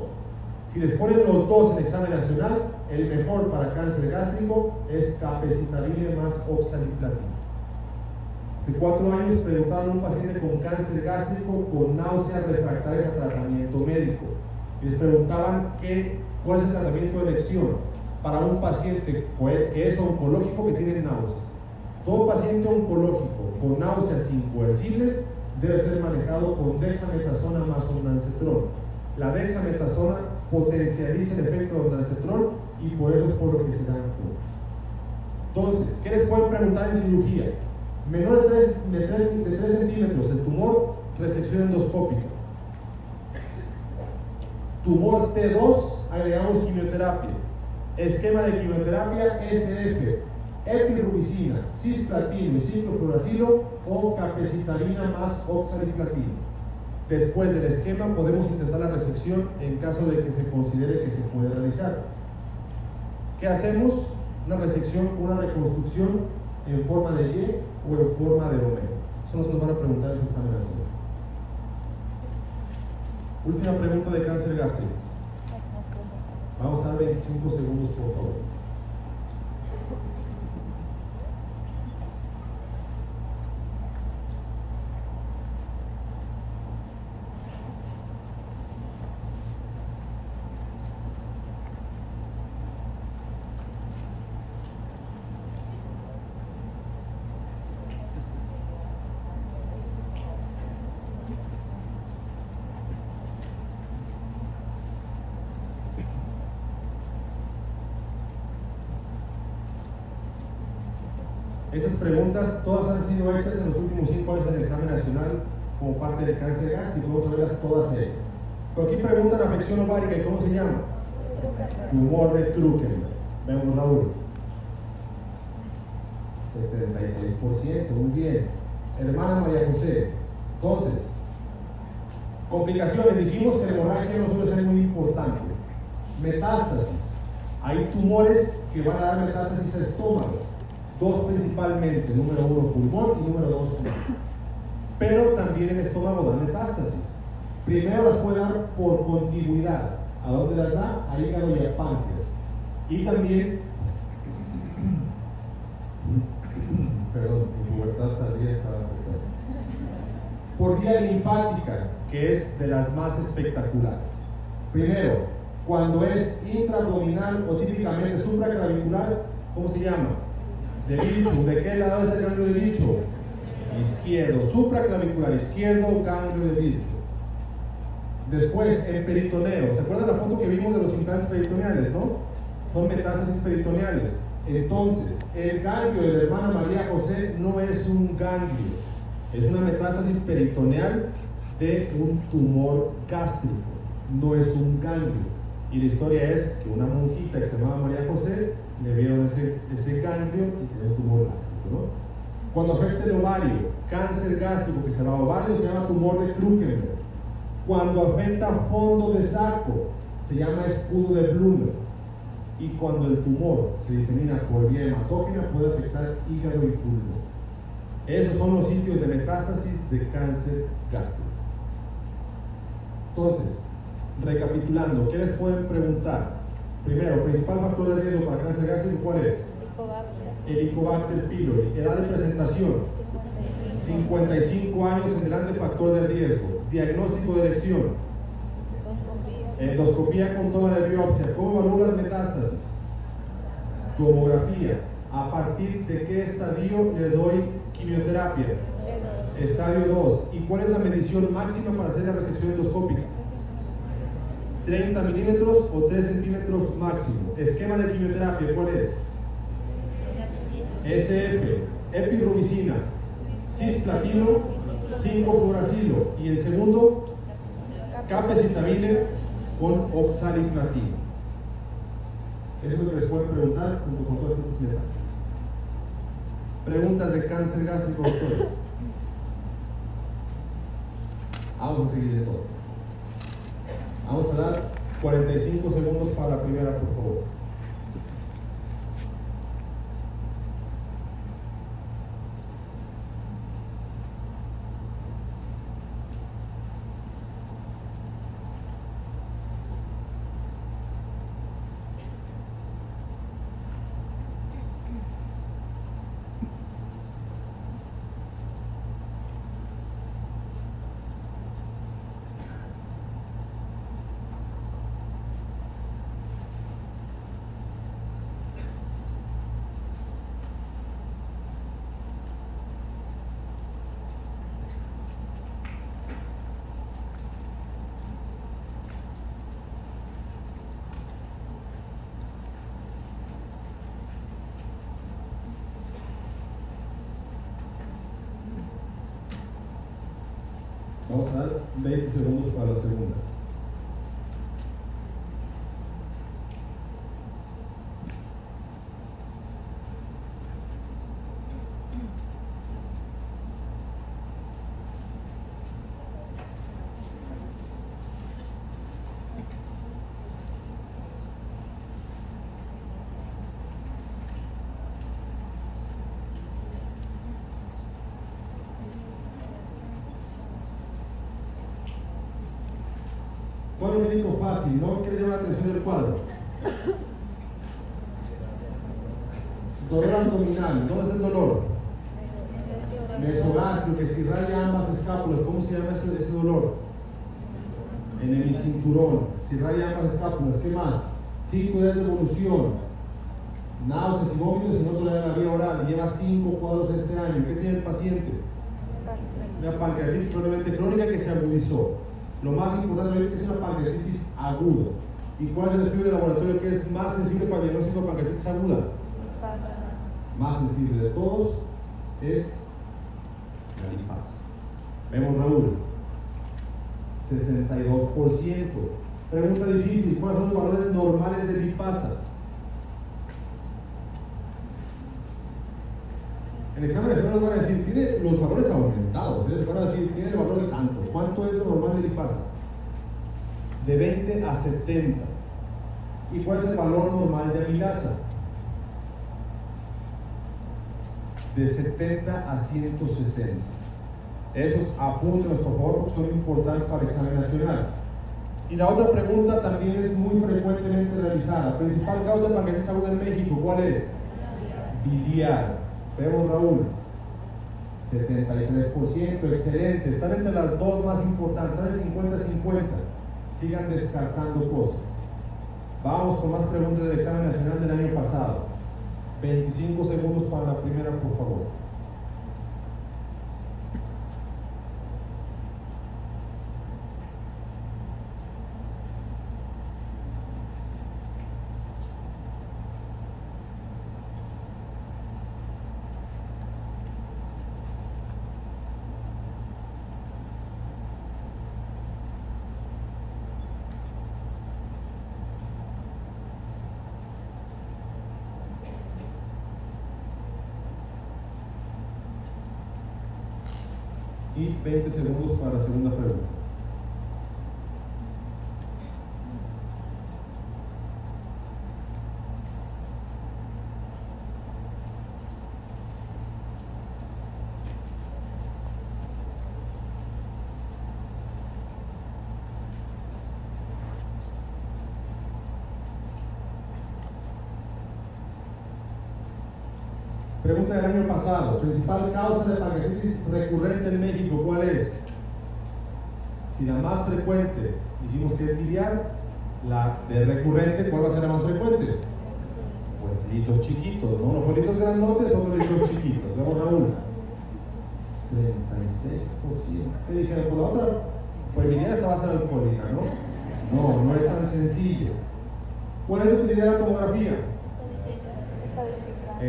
Si les ponen los dos en examen nacional, el mejor para cáncer gástrico es capecitabina más oxaliplatino. Hace cuatro años preguntaban a un paciente con cáncer gástrico con náuseas refractarias a tratamiento médico. Les preguntaban qué, cuál es el tratamiento de elección para un paciente que es oncológico que tiene náuseas. Todo paciente oncológico con náuseas incoercibles debe ser manejado con dexametasona más ondansetron. La dexametasona potencializa el efecto de ondansetron y por eso es por lo que se dan Entonces, ¿qué les pueden preguntar en cirugía? Menor de 3, de 3, de 3 centímetros el tumor, resección endoscópica. Tumor T2, agregamos quimioterapia. Esquema de quimioterapia SF, epirubicina, cisplatino y ciclofluoracilo o capecitabina más oxaliplatino. Después del esquema podemos intentar la resección en caso de que se considere que se puede realizar. ¿Qué hacemos? Una resección, una reconstrucción en forma de Y o en forma de Omega. Eso nos van a preguntar en su examinación. Última pregunta de cáncer gástrico. Vamos a dar 25 segundos, por favor. Estas preguntas todas han sido hechas en los últimos cinco años en el examen nacional como parte del cáncer gástrico. Vamos a verlas todas ellas. Por aquí preguntan afección ovárica y cómo se llama. Tumor de Kruken. Vemos Raúl. 76%, muy bien. Hermana María José. Entonces, complicaciones. Dijimos que la hemorragia no suele ser muy importante. Metástasis. Hay tumores que van a dar metástasis al estómago. Dos principalmente, número uno pulmón y número dos Pero también el estómago da metástasis. Primero las puede dar por continuidad. ¿A dónde las da? A hígado y a páncreas. Y también, perdón, mi pubertad tardía estaba por vía linfática, que es de las más espectaculares. Primero, cuando es intraabdominal o típicamente supraclavicular, ¿cómo se llama? De. ¿De qué lado es el ganglio de bicho? Izquierdo. Supraclavicular izquierdo, ganglio de bicho. Después, el peritoneo. ¿Se acuerdan la foto que vimos de los implantes peritoneales, no? Son metástasis peritoneales. Entonces, el ganglio de la hermana María José no es un ganglio, es una metástasis peritoneal de un tumor gástrico, no es un ganglio. Y la historia es que una monjita que se llamaba María José le vieron ese, ese ganglio y un tumor gástrico. ¿no? Cuando afecta el ovario, cáncer gástrico que se llama ovario, se llama tumor de Krukenberg. Cuando afecta fondo de saco, se llama escudo de Blumer. Y cuando el tumor se disemina por vía hematógena, puede afectar hígado y pulmón. Esos son los sitios de metástasis de cáncer gástrico. Entonces, recapitulando, ¿qué les pueden preguntar? Primero, principal factor de riesgo para cáncer gástrico, ¿cuál es? El Helicobacter pylori. Edad de presentación, 55 años en delante, factor de riesgo. Diagnóstico de elección, endoscopía con toma de biopsia. ¿Cómo evalúas metástasis? Tomografía. ¿A partir de qué estadio le doy quimioterapia? Estadio 2. ¿Y cuál es la medición máxima para hacer la resección endoscópica? 30 milímetros o 3 centímetros máximo. Esquema de quimioterapia, ¿cuál es? SF, epirubicina, cisplatino, 5 fluoracilo. Y el segundo, capecitabine con oxaliplatino. Eso es lo que les pueden preguntar junto con todas estas metástasis. Preguntas de cáncer gástrico, doctores. Vamos a seguir de todos. Vamos a dar 45 segundos para la primera, por favor. Dar 20 segundos para la segunda. Médico fácil, ¿no? ¿Qué le llama la atención del cuadro? Dolor abdominal, ¿dónde está el dolor? Mesogástrico, que si raya ambas escápulas, ¿cómo se llama ese, ese dolor? En el cinturón, si raya ambas escápulas, ¿qué más? Cinco días de evolución, náuseas y vómitos y no tolera la vía oral, lleva cinco cuadros este año. ¿Qué tiene el paciente? Una pancreatitis probablemente crónica que se agudizó. Lo más importante es que es una pancreatitis aguda. ¿Y cuál es el estudio de laboratorio que es más sensible para el diagnóstico de pancreatitis aguda? Más sensible de todos es la lipasa. Vemos Raúl. 62%. Pregunta difícil, ¿cuáles son los valores normales del IPASA? En nacional nos van a decir, tiene los valores aumentados, ¿eh? les van a decir, tiene el valor de tanto. ¿Cuánto es lo normal del IPASA? De 20 a 70. ¿Y cuál es el valor normal de Amilasa? De 70 a 160. Esos apúntenos por favor son importantes para el examen nacional. Y la otra pregunta también es muy frecuentemente realizada. Principal causa de paquete de salud en México, ¿cuál es? Biliar. Vemos Raúl. 73%, excelente. Están entre las dos más importantes, están en 50-50. Sigan descartando cosas. Vamos con más preguntas del examen nacional del año pasado. 25 segundos para la primera, por favor. y 20 segundos para la segunda pregunta. Pregunta del año pasado. Principal causa de pancreatitis recurrente en México, ¿cuál es? Si la más frecuente dijimos que es biliar, la de recurrente, ¿cuál va a ser la más frecuente? Pues litos chiquitos, ¿no? No folitos grandotes, son litos chiquitos. Vemos Raúl. 36%. ¿Qué dijeron? Por la otra, pues biliar esta va a ser alcohólica, ¿no? No, no es tan sencillo. ¿Cuál es la utilidad de la tomografía?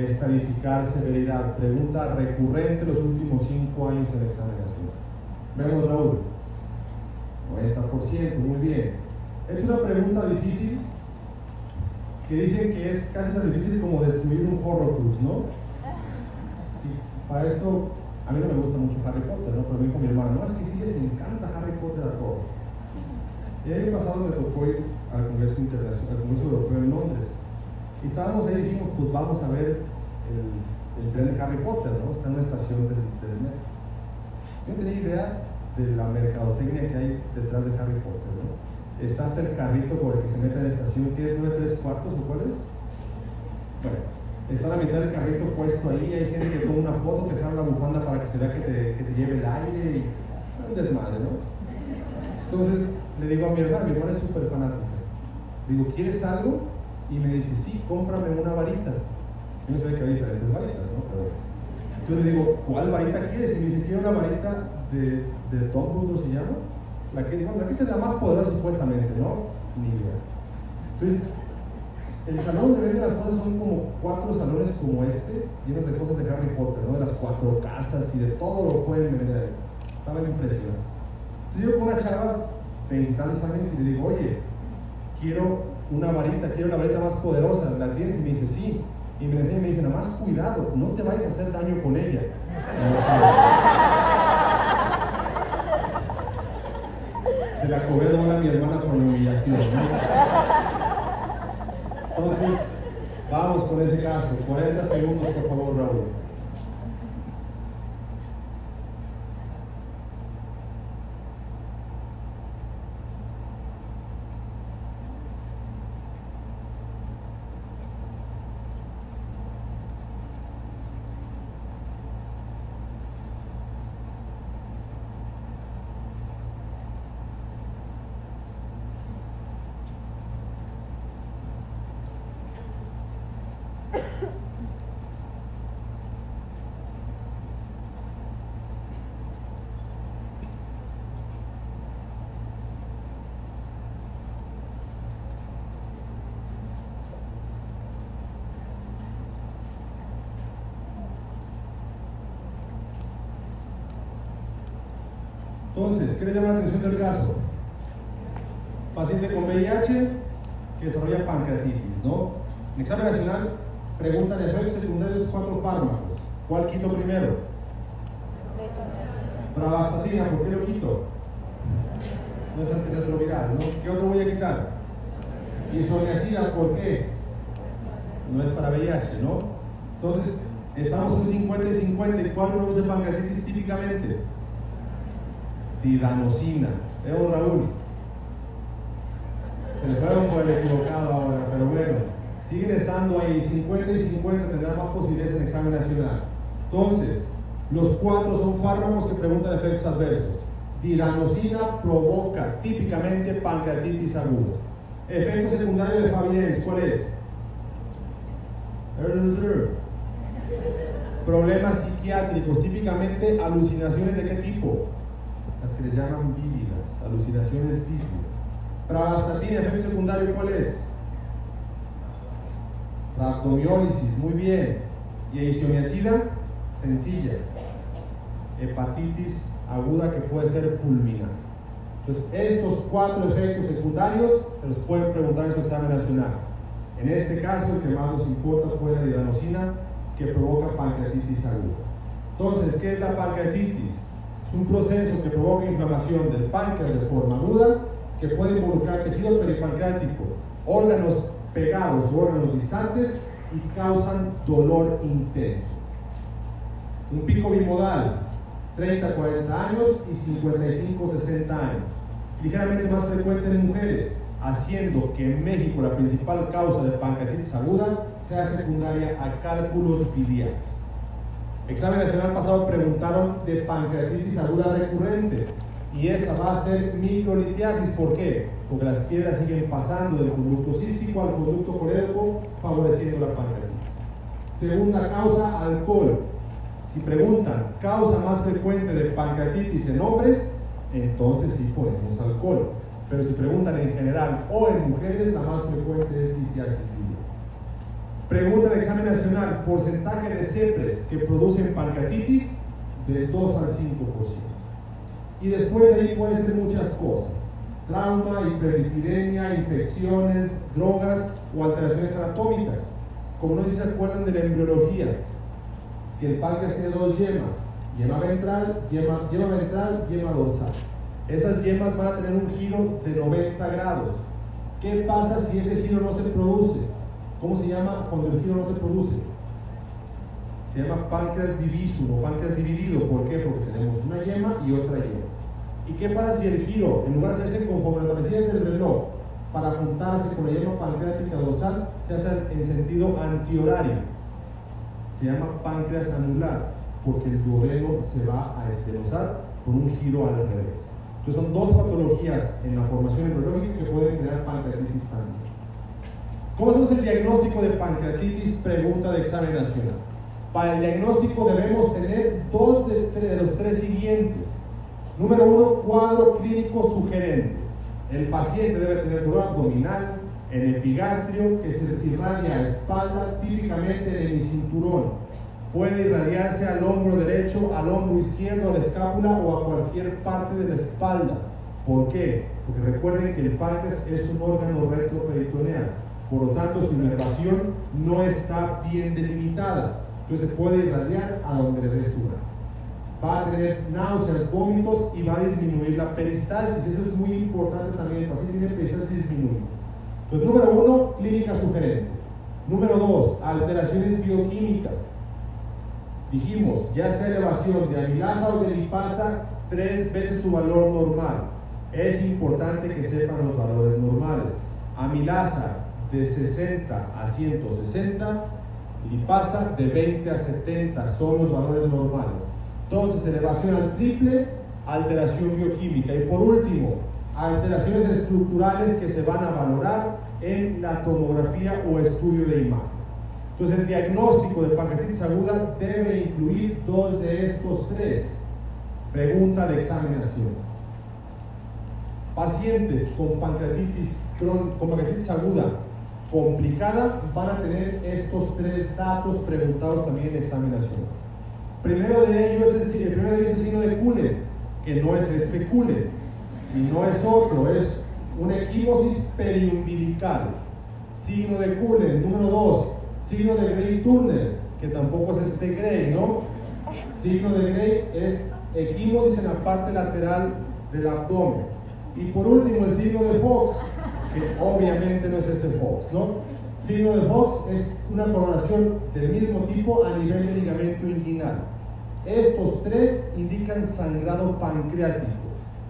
Estadificar severidad. Pregunta recurrente los últimos cinco años en examen nacional. Vemos Raúl. 90%, muy bien. Es una pregunta difícil que dicen que es casi tan difícil como destruir un Horrocrux, ¿no? Y para esto, a mí no me gusta mucho Harry Potter, ¿no? Pero me dijo mi hermana, no, es que sí les encanta Harry Potter a todos. El año pasado me tocó ir al Congreso Internacional, al Congreso Europeo en Londres. Y estábamos ahí y dijimos, pues vamos a ver el, el tren de Harry Potter, ¿no? Está en una estación del, del metro. Yo tenía idea de la mercadotecnia que hay detrás de Harry Potter, ¿no? Está hasta el carrito por el que se mete en la estación, que es 9 3 cuartos o cuál es? Bueno, está la mitad del carrito puesto ahí, hay gente que toma una foto, te jala la bufanda para que se vea que te, que te lleve el aire y un desmadre, ¿no? Entonces le digo a mi hermana, mi hermana es súper fanática. Digo, ¿quieres algo? Y me dice, sí, cómprame una varita. Yo no sabía que había diferentes varitas, ¿no? Pero yo le digo, ¿cuál varita quieres? Y me dice, quiero una varita de, de Tom se llama. La que, bueno, la que es la más poderosa supuestamente, ¿no? Ni idea. Entonces, el salón donde venden las cosas son como cuatro salones como este, llenos de cosas de Harry Potter, ¿no? De las cuatro casas y de todo lo pueden vender. Estaba impresionante. Entonces yo con una chava, veintitantos años, y le digo, oye, quiero una varita, quiero una varita más poderosa, ¿la tienes? Y me dice, sí. Y me enseña y me dice, nada más cuidado, no te vayas a hacer daño con ella. Se la cobré a mi hermana por la humillación. Entonces, vamos con ese caso. 40 segundos, por favor, Raúl. Entonces, ¿qué le llama la atención del caso? paciente con VIH que desarrolla pancreatitis, ¿no? En examen nacional preguntan efectos secundarios cuatro fármacos. ¿Cuál quito primero? Bravastatina, ¿por qué lo quito? No es antirretroviral, ¿no? ¿Qué otro voy a quitar? Isoniazida, ¿por qué? No es para VIH, ¿no? Entonces, estamos en 50 y 50. ¿Y cuál produce pancreatitis típicamente? Tidanosina. Veo Raúl. Se le fueron por el equivocado ahora, pero bueno, siguen estando ahí. 50 y 50 tendrán más posibilidades en examen nacional. Entonces, los cuatro son fármacos que preguntan efectos adversos. Tiranosina provoca típicamente pancreatitis aguda. Efecto secundario de Fabiens, ¿cuál es? Problemas psiquiátricos, típicamente alucinaciones de qué tipo? Las que les llaman vívidas, alucinaciones vívidas. Pravastatina, efecto secundario, ¿cuál es? Rhabdomiólisis, muy bien. Y isoniazida, sencilla. Hepatitis aguda que puede ser fulminante. Entonces, estos cuatro efectos secundarios se los pueden preguntar en su examen nacional. En este caso, el que más nos importa fue la didanosina que provoca pancreatitis aguda. Entonces, ¿qué es la pancreatitis? Es un proceso que provoca inflamación del páncreas de forma aguda que puede involucrar tejido peripancreático, órganos pegados o órganos distantes y causan dolor intenso. Un pico bimodal, 30, 40 años y 55, 60 años. Ligeramente más frecuente en mujeres, haciendo que en México la principal causa de pancreatitis aguda sea secundaria a cálculos biliares. Examen nacional pasado preguntaron de pancreatitis aguda recurrente y esa va a ser microlitiasis. ¿Por qué? Porque las piedras siguen pasando del conducto cístico al conducto colédoco, favoreciendo la pancreatitis. Segunda causa, alcohol. Si preguntan causa más frecuente de pancreatitis en hombres, entonces sí ponemos alcohol. Pero si preguntan en general o en mujeres, la más frecuente es litiasis. Pregunta de examen nacional, porcentaje de CEPRES que producen pancreatitis de 2 al 5%. Y después de ahí puede ser muchas cosas. Trauma, hiperlipidemia, infecciones, drogas o alteraciones anatómicas. Como no sé si se acuerdan de la embriología, que el páncreas tiene dos yemas, yema ventral, yema, yema ventral, yema dorsal. Esas yemas van a tener un giro de 90 grados. ¿Qué pasa si ese giro no se produce? ¿Cómo se llama cuando el giro no se produce? Se llama páncreas divisum o páncreas dividido. ¿Por qué? Porque tenemos una yema y otra yema. ¿Y qué pasa si el giro, en lugar de hacerse conforme a las del reloj, para juntarse con la yema pancreática dorsal, se hace en sentido antihorario? Se llama páncreas anular, porque el duodeno se va a esterosar con un giro al revés. Entonces son dos patologías en la formación neurológica que pueden crear pancreatitis también. ¿Cómo hacemos el diagnóstico de pancreatitis? Pregunta de examen nacional. Para el diagnóstico debemos tener dos de, de los tres siguientes. Número uno, cuadro clínico sugerente. El paciente debe tener dolor abdominal, en epigastrio que se irradia a espalda, típicamente en el cinturón. Puede irradiarse al hombro derecho, al hombro izquierdo, a la escápula o a cualquier parte de la espalda. ¿Por qué? Porque recuerden que el páncreas es un órgano retroperitoneal. Por lo tanto, su inervación no está bien delimitada. Entonces puede irradiar a donde le dé Va a tener náuseas, vómitos y va a disminuir la peristalsis. Eso es muy importante también. El paciente tiene peristalsis disminuida. Entonces, número uno, clínica sugerente. Número dos, alteraciones bioquímicas. Dijimos, ya sea elevación de amilasa o de lipasa, tres veces su valor normal. Es importante que sepan los valores normales. Amilasa de 60 a 160, lipasa de 20 a 70 son los valores normales. Entonces, elevación al triple, alteración bioquímica. Y por último, alteraciones estructurales que se van a valorar en la tomografía o estudio de imagen. Entonces el diagnóstico de pancreatitis aguda debe incluir dos de estos tres. Pregunta de examinación. Pacientes con pancreatitis, con pancreatitis aguda complicada van a tener estos tres datos preguntados también en examinación. Primero de ellos es el, primero de ellos es el signo de Kuhn, que no es este Kuhn, si no es otro, es una equimosis periumbilical, signo de Cullen. Número 2, signo de Gray-Turner, que tampoco es este Gray, ¿no? Signo de Gray es equimosis en la parte lateral del abdomen. Y por último, el signo de Fox, obviamente no es ese Fox, ¿no? Signo de Fox es una coloración del mismo tipo a nivel de ligamento inguinal. Estos tres indican sangrado pancreático.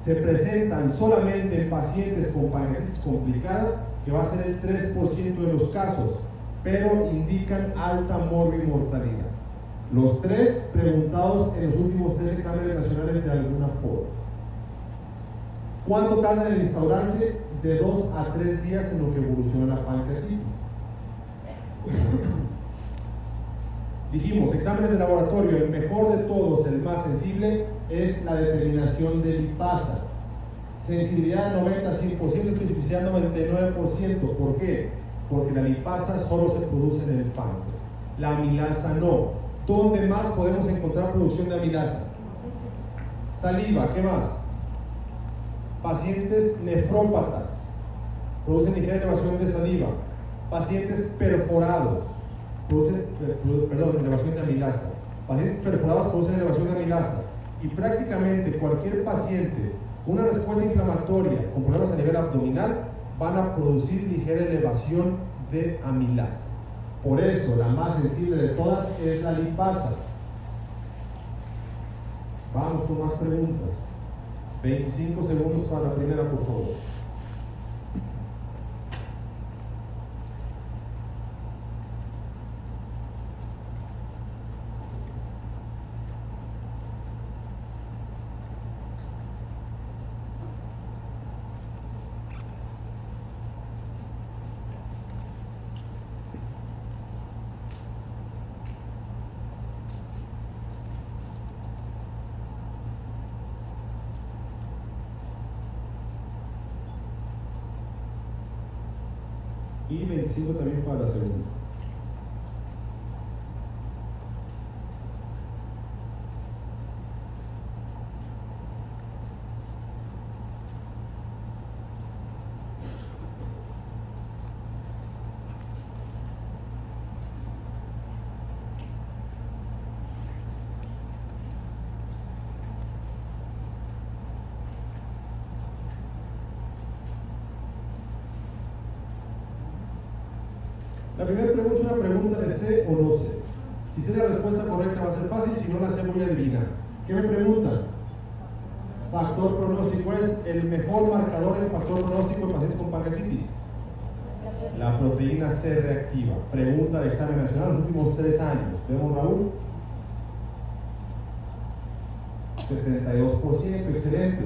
Se presentan solamente en pacientes con pancreatitis complicada, que va a ser el 3% de los casos, pero indican alta mortalidad. Los tres preguntados en los últimos tres exámenes nacionales de alguna forma. ¿Cuánto tarda en instaurarse? De 2 a 3 días en lo que evoluciona la pancreatitis. Dijimos, exámenes de laboratorio, el mejor de todos, el más sensible, es la determinación de lipasa. Sensibilidad 90-100%, especificidad 99%. ¿Por qué? Porque la lipasa solo se produce en el páncreas. La amilasa no. ¿Dónde más podemos encontrar producción de amilasa? Saliva, ¿qué más? Pacientes nefrópatas producen ligera elevación de saliva pacientes perforados producen, perdón, elevación de amilasa. Pacientes perforados producen elevación de amilasa. Y prácticamente cualquier paciente con una respuesta inflamatoria con problemas a nivel abdominal van a producir ligera elevación de amilasa. Por eso, la más sensible de todas es la lipasa. Vamos con más preguntas. 25 segundos para la primera, por favor. Y 25 también para la segunda. Primera pregunta es una pregunta de sé o no sé. Si sé la respuesta correcta va a ser fácil, si no la sé voy a adivinar. ¿Qué me preguntan? Factor pronóstico es el mejor marcador del factor pronóstico de pacientes con pancreatitis. La proteína C reactiva. Pregunta de examen nacional los últimos tres años. ¿Vemos Raúl? 72%, excelente.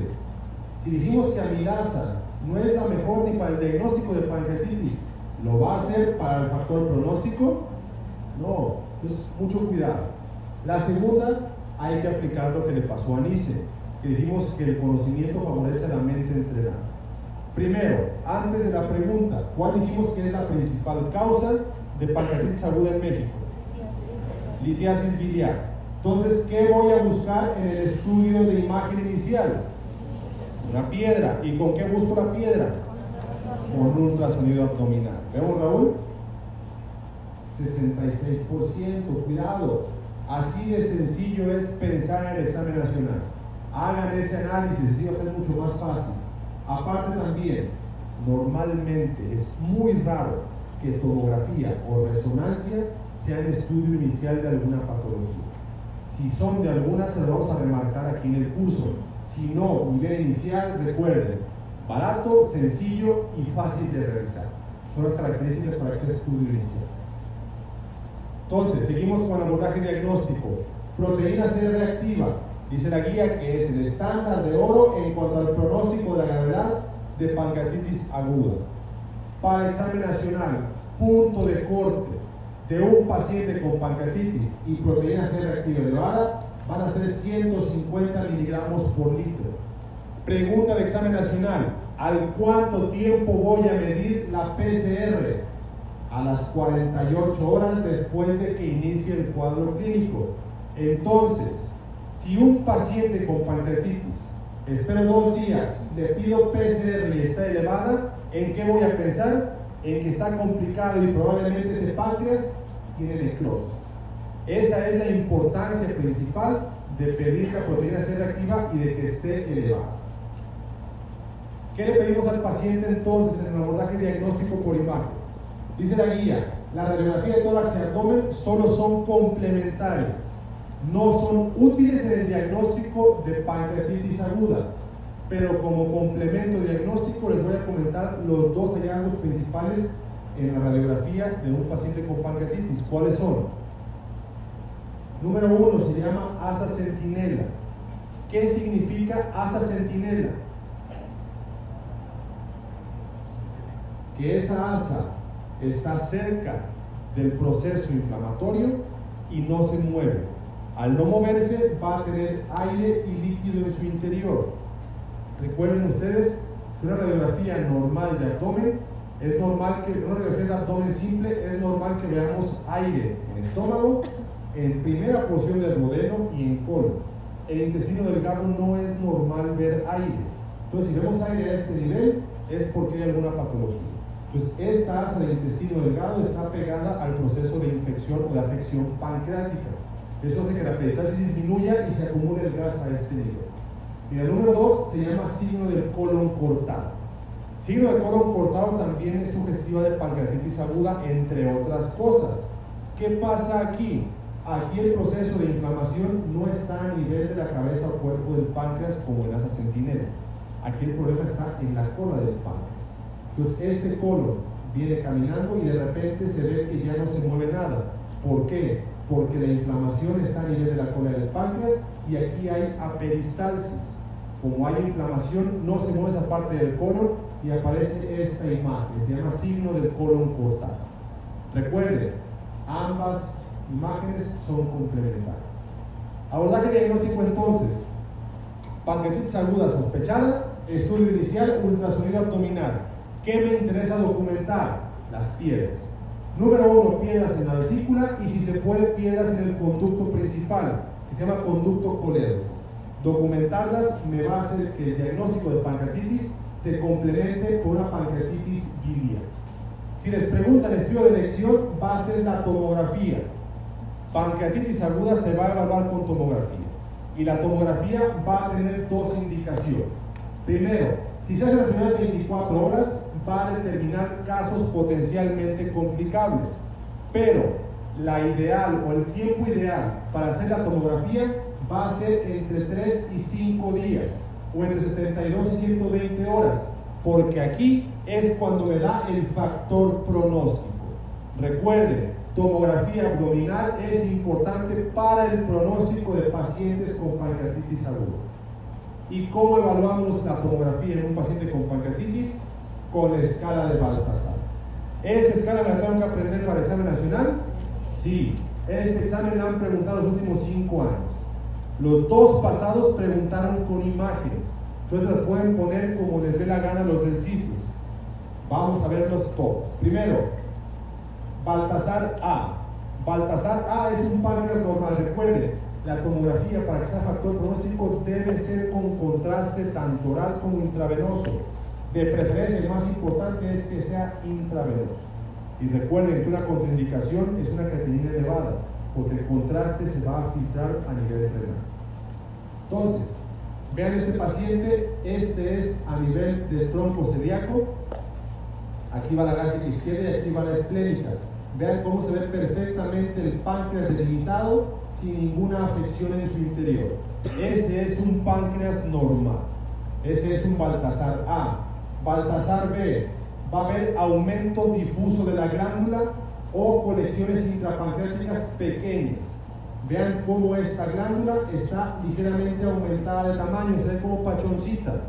Si dijimos que amilasa no es la mejor ni para el diagnóstico de pancreatitis, ¿Lo va a hacer para el factor pronóstico? No, entonces mucho cuidado. La segunda, hay que aplicar lo que le pasó a Nice, que dijimos que el conocimiento favorece a la mente entrenada. Primero, antes de la pregunta, ¿cuál dijimos que es la principal causa de pancreatitis aguda en México? Litiasis biliar. Entonces, ¿qué voy a buscar en el estudio de imagen inicial? Una piedra. ¿Y con qué busco la piedra? Con un ultrasonido abdominal. ¿Vemos, Raúl? 66%, cuidado. Así de sencillo es pensar en el examen nacional. Hagan ese análisis, así va a ser mucho más fácil. Aparte también, normalmente es muy raro que tomografía o resonancia sean estudio inicial de alguna patología. Si son de alguna, se lo vamos a remarcar aquí en el curso. Si no, nivel inicial, recuerden, barato, sencillo y fácil de realizar son las características para que estudio inicial. Entonces, seguimos con el abordaje diagnóstico. Proteína C reactiva. Dice la guía que es el estándar de oro en cuanto al pronóstico de la gravedad de pancreatitis aguda. Para el examen nacional, punto de corte de un paciente con pancreatitis y proteína C reactiva elevada van a ser 150 miligramos por litro. Pregunta de examen nacional, ¿Al cuánto tiempo voy a medir la PCR? A las 48 horas después de que inicie el cuadro clínico. Entonces, si un paciente con pancreatitis espero dos días, le pido PCR y está elevada, ¿en qué voy a pensar? En que está complicado y probablemente ese páncreas tiene necrosis. Esa es la importancia principal de pedir la proteína C reactiva y de que esté elevada. ¿Qué le pedimos al paciente entonces en el abordaje diagnóstico por imagen? Dice la guía, la radiografía de tórax y abdomen solo son complementarias, no son útiles en el diagnóstico de pancreatitis aguda, pero como complemento diagnóstico les voy a comentar los dos hallazgos principales en la radiografía de un paciente con pancreatitis. ¿Cuáles son? Número uno se llama asa sentinela. ¿Qué significa asa sentinela? Que esa asa está cerca del proceso inflamatorio y no se mueve. Al no moverse va a tener aire y líquido en su interior. Recuerden ustedes que una radiografía normal de abdomen es normal que una radiografía de abdomen simple es normal que veamos aire en estómago, en primera porción del duodeno y en colon. El intestino delgado no es normal ver aire. Entonces, si vemos aire a este nivel, es porque hay alguna patología. Pues esta asa del intestino delgado está pegada al proceso de infección o de afección pancreática. Eso hace que la peristalsis disminuya y se acumule el gas a este nivel. Y el número 2 se llama signo del colon cortado. Signo de colon cortado también es sugestiva de pancreatitis aguda, entre otras cosas. ¿Qué pasa aquí? Aquí el proceso de inflamación no está a nivel de la cabeza o cuerpo del páncreas como en asa sentinela. Aquí el problema está en la cola del páncreas. Entonces este colon viene caminando y de repente se ve que ya no se mueve nada. ¿Por qué? Porque la inflamación está a nivel de la cola del páncreas y aquí hay aperistalsis. Como hay inflamación, no se mueve esa parte del colon y aparece esta imagen. Se llama signo del colon cortado. Recuerden, ambas imágenes son complementarias. Abordaje diagnóstico entonces. Pancreatitis aguda sospechada, estudio inicial, ultrasonido abdominal. ¿Qué me interesa documentar? Las piedras. Número uno, piedras en la vesícula y si se puede, piedras en el conducto principal, que se llama conducto colédoco. Documentarlas me va a hacer que el diagnóstico de pancreatitis se complemente con una pancreatitis biliar. Si les preguntan estudio de elección, va a ser la tomografía. Pancreatitis aguda se va a evaluar con tomografía. Y la tomografía va a tener dos indicaciones. Primero, si se hace las primeras 24 horas, va a determinar casos potencialmente complicables. Pero la ideal o el tiempo ideal para hacer la tomografía va a ser entre 3 y 5 días o entre 72 y 120 horas, porque aquí es cuando me da el factor pronóstico. Recuerden, tomografía abdominal es importante para el pronóstico de pacientes con pancreatitis aguda. ¿Y cómo evaluamos la tomografía en un paciente con pancreatitis? Con la escala de Baltasar. ¿Esta escala la tengo que aprender para el examen nacional? Sí. Este examen la han preguntado los últimos cinco años. Los dos pasados preguntaron con imágenes. Entonces las pueden poner como les dé la gana los del CIFIS. Vamos a verlos todos. Primero, Baltasar A. Baltasar A es un páncreas normal. Recuerden, la tomografía para que sea factor pronóstico debe ser con contraste tanto oral como intravenoso. De preferencia, el más importante es que sea intravenoso. Y recuerden que una contraindicación es una creatinina elevada, porque el contraste se va a filtrar a nivel renal. Entonces, vean este paciente, este es a nivel del tronco celíaco, aquí va la gástrica izquierda y aquí va la esplénica. Vean cómo se ve perfectamente el páncreas delimitado sin ninguna afección en su interior. Ese es un páncreas normal. Ese es un Baltasar A. Baltasar B. Va a haber aumento difuso de la glándula o colecciones intrapancreáticas pequeñas. Vean cómo esta glándula está ligeramente aumentada de tamaño, se ve como pachoncita.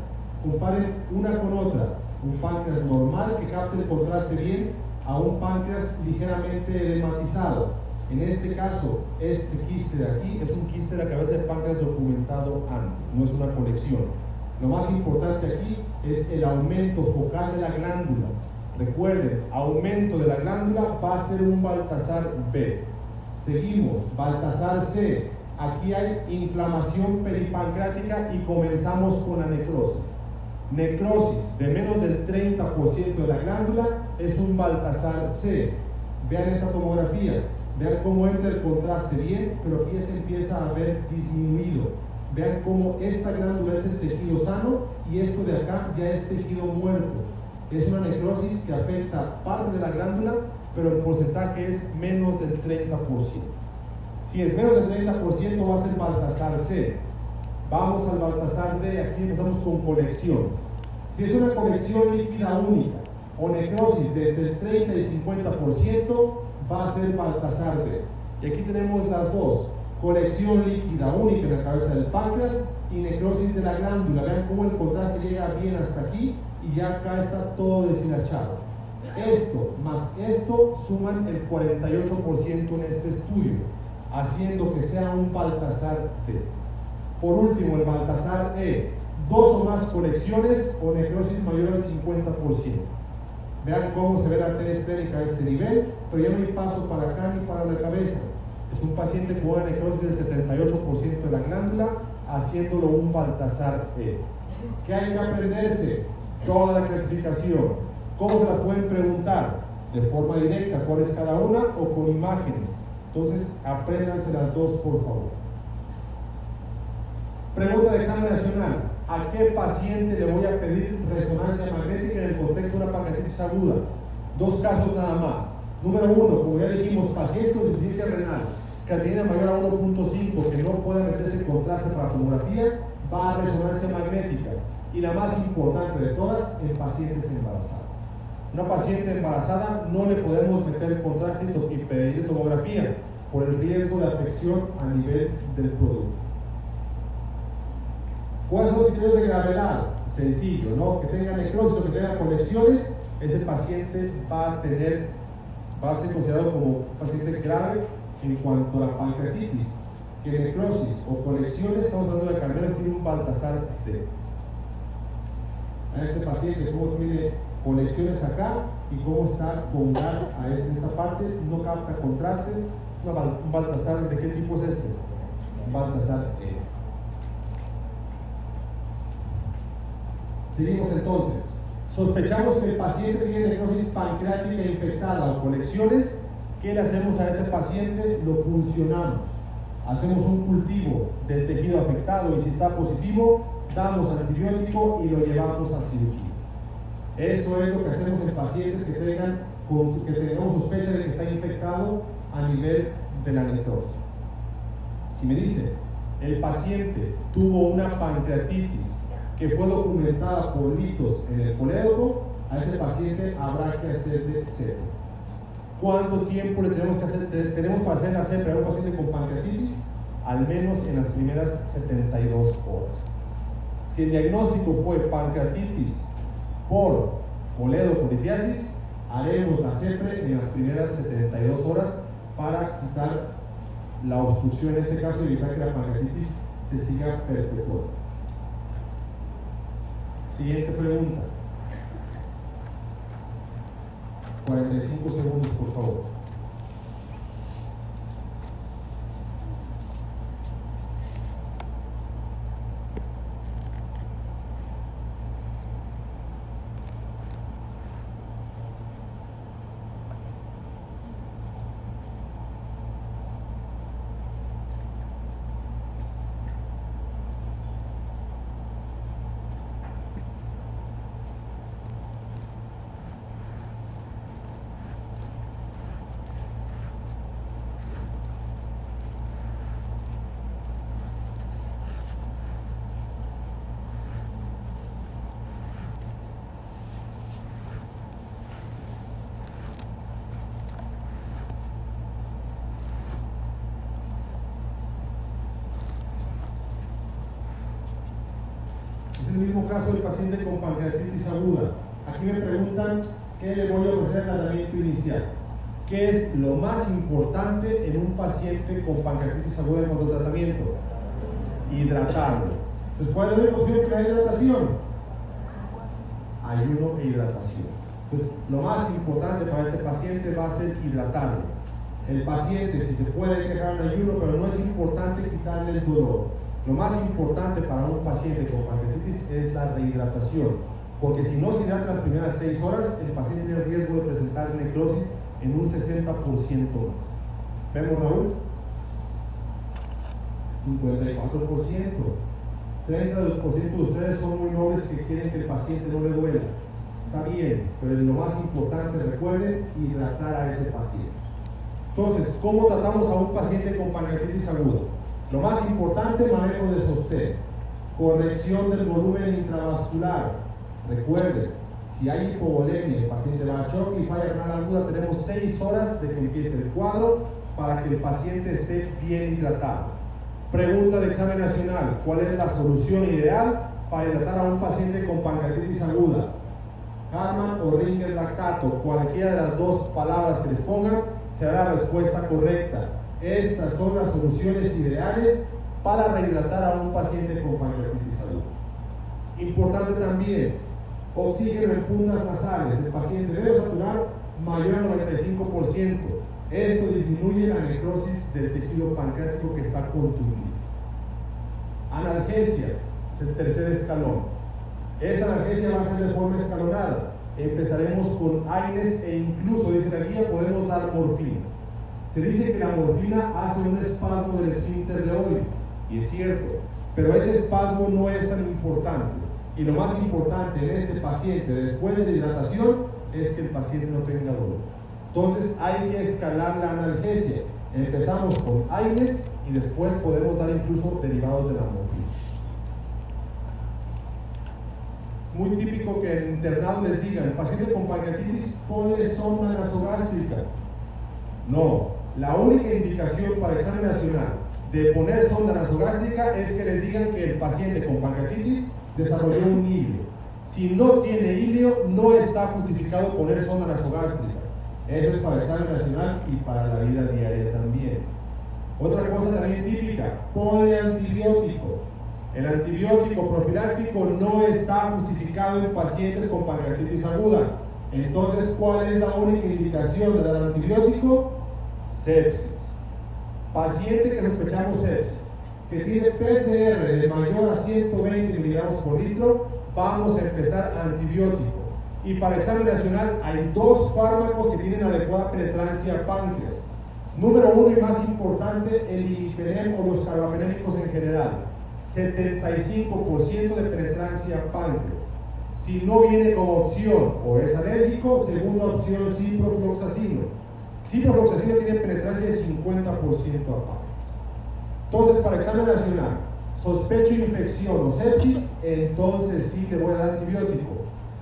Comparen una con otra. Un páncreas normal que capte el contraste bien a un páncreas ligeramente edematizado. En este caso, este quiste de aquí es un quiste de la cabeza del páncreas documentado antes, no es una colección. Lo más importante aquí es el aumento focal de la glándula. Recuerden, aumento de la glándula va a ser un Baltasar B. Seguimos, Baltasar C. aquí hay inflamación peripancreática y comenzamos con la necrosis. Necrosis de menos del 30% de la glándula es un Baltasar C. Vean esta tomografía, vean cómo entra el contraste bien, pero aquí se empieza a ver disminuido. Vean cómo esta glándula es el tejido sano y esto de acá ya es tejido muerto. Es una necrosis que afecta parte de la glándula, pero el porcentaje es menos del 30%. Si es menos del 30% va a ser Baltasar C. Vamos al Baltasar D, aquí empezamos con colecciones. Si es una colección líquida única o necrosis de entre el 30 y 50%, va a ser Baltasar D. Y aquí tenemos las dos, colección líquida única en la cabeza del páncreas y necrosis de la glándula. Vean cómo el contraste llega bien hasta aquí y ya acá está todo deshilachado. Esto más esto suman el 48% en este estudio, haciendo que sea un Baltasar T. Por último, el Baltasar E, dos o más colecciones o necrosis mayor al 50%. Vean cómo se ve la T esférica a este nivel, pero ya no hay paso para acá ni para la cabeza. Es un paciente con una necrosis del 78% de la glándula, haciéndolo un Baltasar E. ¿Qué hay que aprenderse? Toda la clasificación. ¿Cómo se las pueden preguntar? De forma directa, cuál es cada una o con imágenes. Entonces, apréndanse las dos, por favor. Pregunta de examen nacional. ¿A qué paciente le voy a pedir resonancia magnética en el contexto de una pancreatitis aguda? Dos casos nada más. Número uno, como ya dijimos, paciente con insuficiencia renal, creatinina mayor a 1.5, que no puede meterse en contraste para tomografía, va a resonancia magnética. Y la más importante de todas, en pacientes embarazadas. Una paciente embarazada no le podemos meter contraste y pedir tomografía por el riesgo de afección a nivel del producto. ¿Cuáles son los criterios de gravedad? Sencillo, ¿no? Que tenga necrosis o que tenga conexiones, ese paciente va a tener, va a ser considerado como paciente grave en cuanto a la pancreatitis. Que necrosis o conexiones, estamos hablando de menos tiene un Baltasar D. Este paciente, cómo tiene conexiones acá y cómo está con gas en esta parte, no capta contraste. un Baltasar, ¿de qué tipo es este? Un Baltasar E. Seguimos entonces. Sospechamos que el paciente tiene necrosis pancreática infectada o colecciones. ¿Qué le hacemos a ese paciente? Lo funcionamos. Hacemos un cultivo del tejido afectado y si está positivo, damos antibiótico y lo llevamos a cirugía. Eso es lo que hacemos en pacientes que, tengan, que tenemos sospecha de que está infectado a nivel de la necrosis. Si me dice, el paciente tuvo una pancreatitis que fue documentada por litos en el colédoco, a ese paciente habrá que hacerle CEPRA. ¿Cuánto tiempo le tenemos que hacer? Tenemos para hacer la CEPRA a un paciente con pancreatitis? Al menos en las primeras 72 horas. Si el diagnóstico fue pancreatitis por coledocolipiasis, haremos la CEPRE en las primeras 72 horas para quitar la obstrucción, en este caso, y evitar que la pancreatitis se siga perpetuando. Siguiente pregunta. 45 segundos, por favor. caso del paciente con pancreatitis aguda. Aquí me preguntan qué le voy a ofrecer al tratamiento inicial. ¿Qué es lo más importante en un paciente con pancreatitis aguda en cuanto tratamiento? Hidratarlo. Entonces, ¿cuál es la opción que la hidratación? Ayuno e hidratación. Entonces, lo más importante para este paciente va a ser hidratarlo. el paciente, si se puede quedar en ayuno, pero no es importante quitarle el dolor. Lo más importante para un paciente con pancreatitis es la rehidratación, porque si no se hidrata las primeras 6 horas, el paciente tiene riesgo de presentar necrosis en un 60% más. ¿Vemos, Raúl? 54%. 30% de ustedes son muy nobles que quieren que el paciente no le duela. Está bien, pero lo más importante, recuerden, hidratar a ese paciente. Entonces, ¿cómo tratamos a un paciente con pancreatitis aguda? Lo más importante, manejo de sostén, corrección del volumen intravascular. Recuerden, si hay hipovolemia, el paciente va a choque y falla renal aguda, tenemos 6 horas de que empiece el cuadro para que el paciente esté bien hidratado. Pregunta de examen nacional, ¿cuál es la solución ideal para hidratar a un paciente con pancreatitis aguda? Harman o Ringer lactato, cualquiera de las dos palabras que les pongan, será la respuesta correcta. Estas son las soluciones ideales para rehidratar a un paciente con pancreatitis. Importante también, oxígeno en puntas nasales. El paciente debe saturar mayor al 95%. Esto disminuye la necrosis del tejido pancreático que está contundido. Analgesia es el tercer escalón. Esta analgesia va a ser de forma escalonada. Empezaremos con AINES e incluso, dice la guía, podemos dar morfina. Se dice que la morfina hace un espasmo del esfínter de odio, y es cierto, pero ese espasmo no es tan importante. Y lo más importante en este paciente después de hidratación es que el paciente no tenga dolor. Entonces hay que escalar la analgesia. Empezamos con AINES y después podemos dar incluso derivados de la morfina. muy típico que el internado les diga, el paciente con pancreatitis pone sonda nasogástrica. No, la única indicación para examen nacional de poner sonda nasogástrica es que les digan que el paciente con pancreatitis desarrolló un ilio. Si no tiene ilio, no está justificado poner sonda nasogástrica. Eso es para el examen nacional y para la vida diaria también. Otra cosa también típica, pone antibiótico. El antibiótico profiláctico no está justificado en pacientes con pancreatitis aguda. Entonces, ¿cuál es la única indicación de dar antibiótico? Sepsis. Paciente que sospechamos sepsis, que tiene PCR de mayor a 120 miligramos por litro, vamos a empezar antibiótico. Y para examen nacional hay dos fármacos que tienen adecuada penetrancia páncreas. Número uno y más importante, el imipenem o los carbapenémicos en general 75% de penetrancia páncreas. Si no viene como opción o es alérgico, segunda opción ciprofloxacino. Ciprofloxacino tiene penetrancia de 50% a páncreas. Entonces, para examen nacional, sospecho infección o sepsis, entonces sí le voy a dar antibiótico.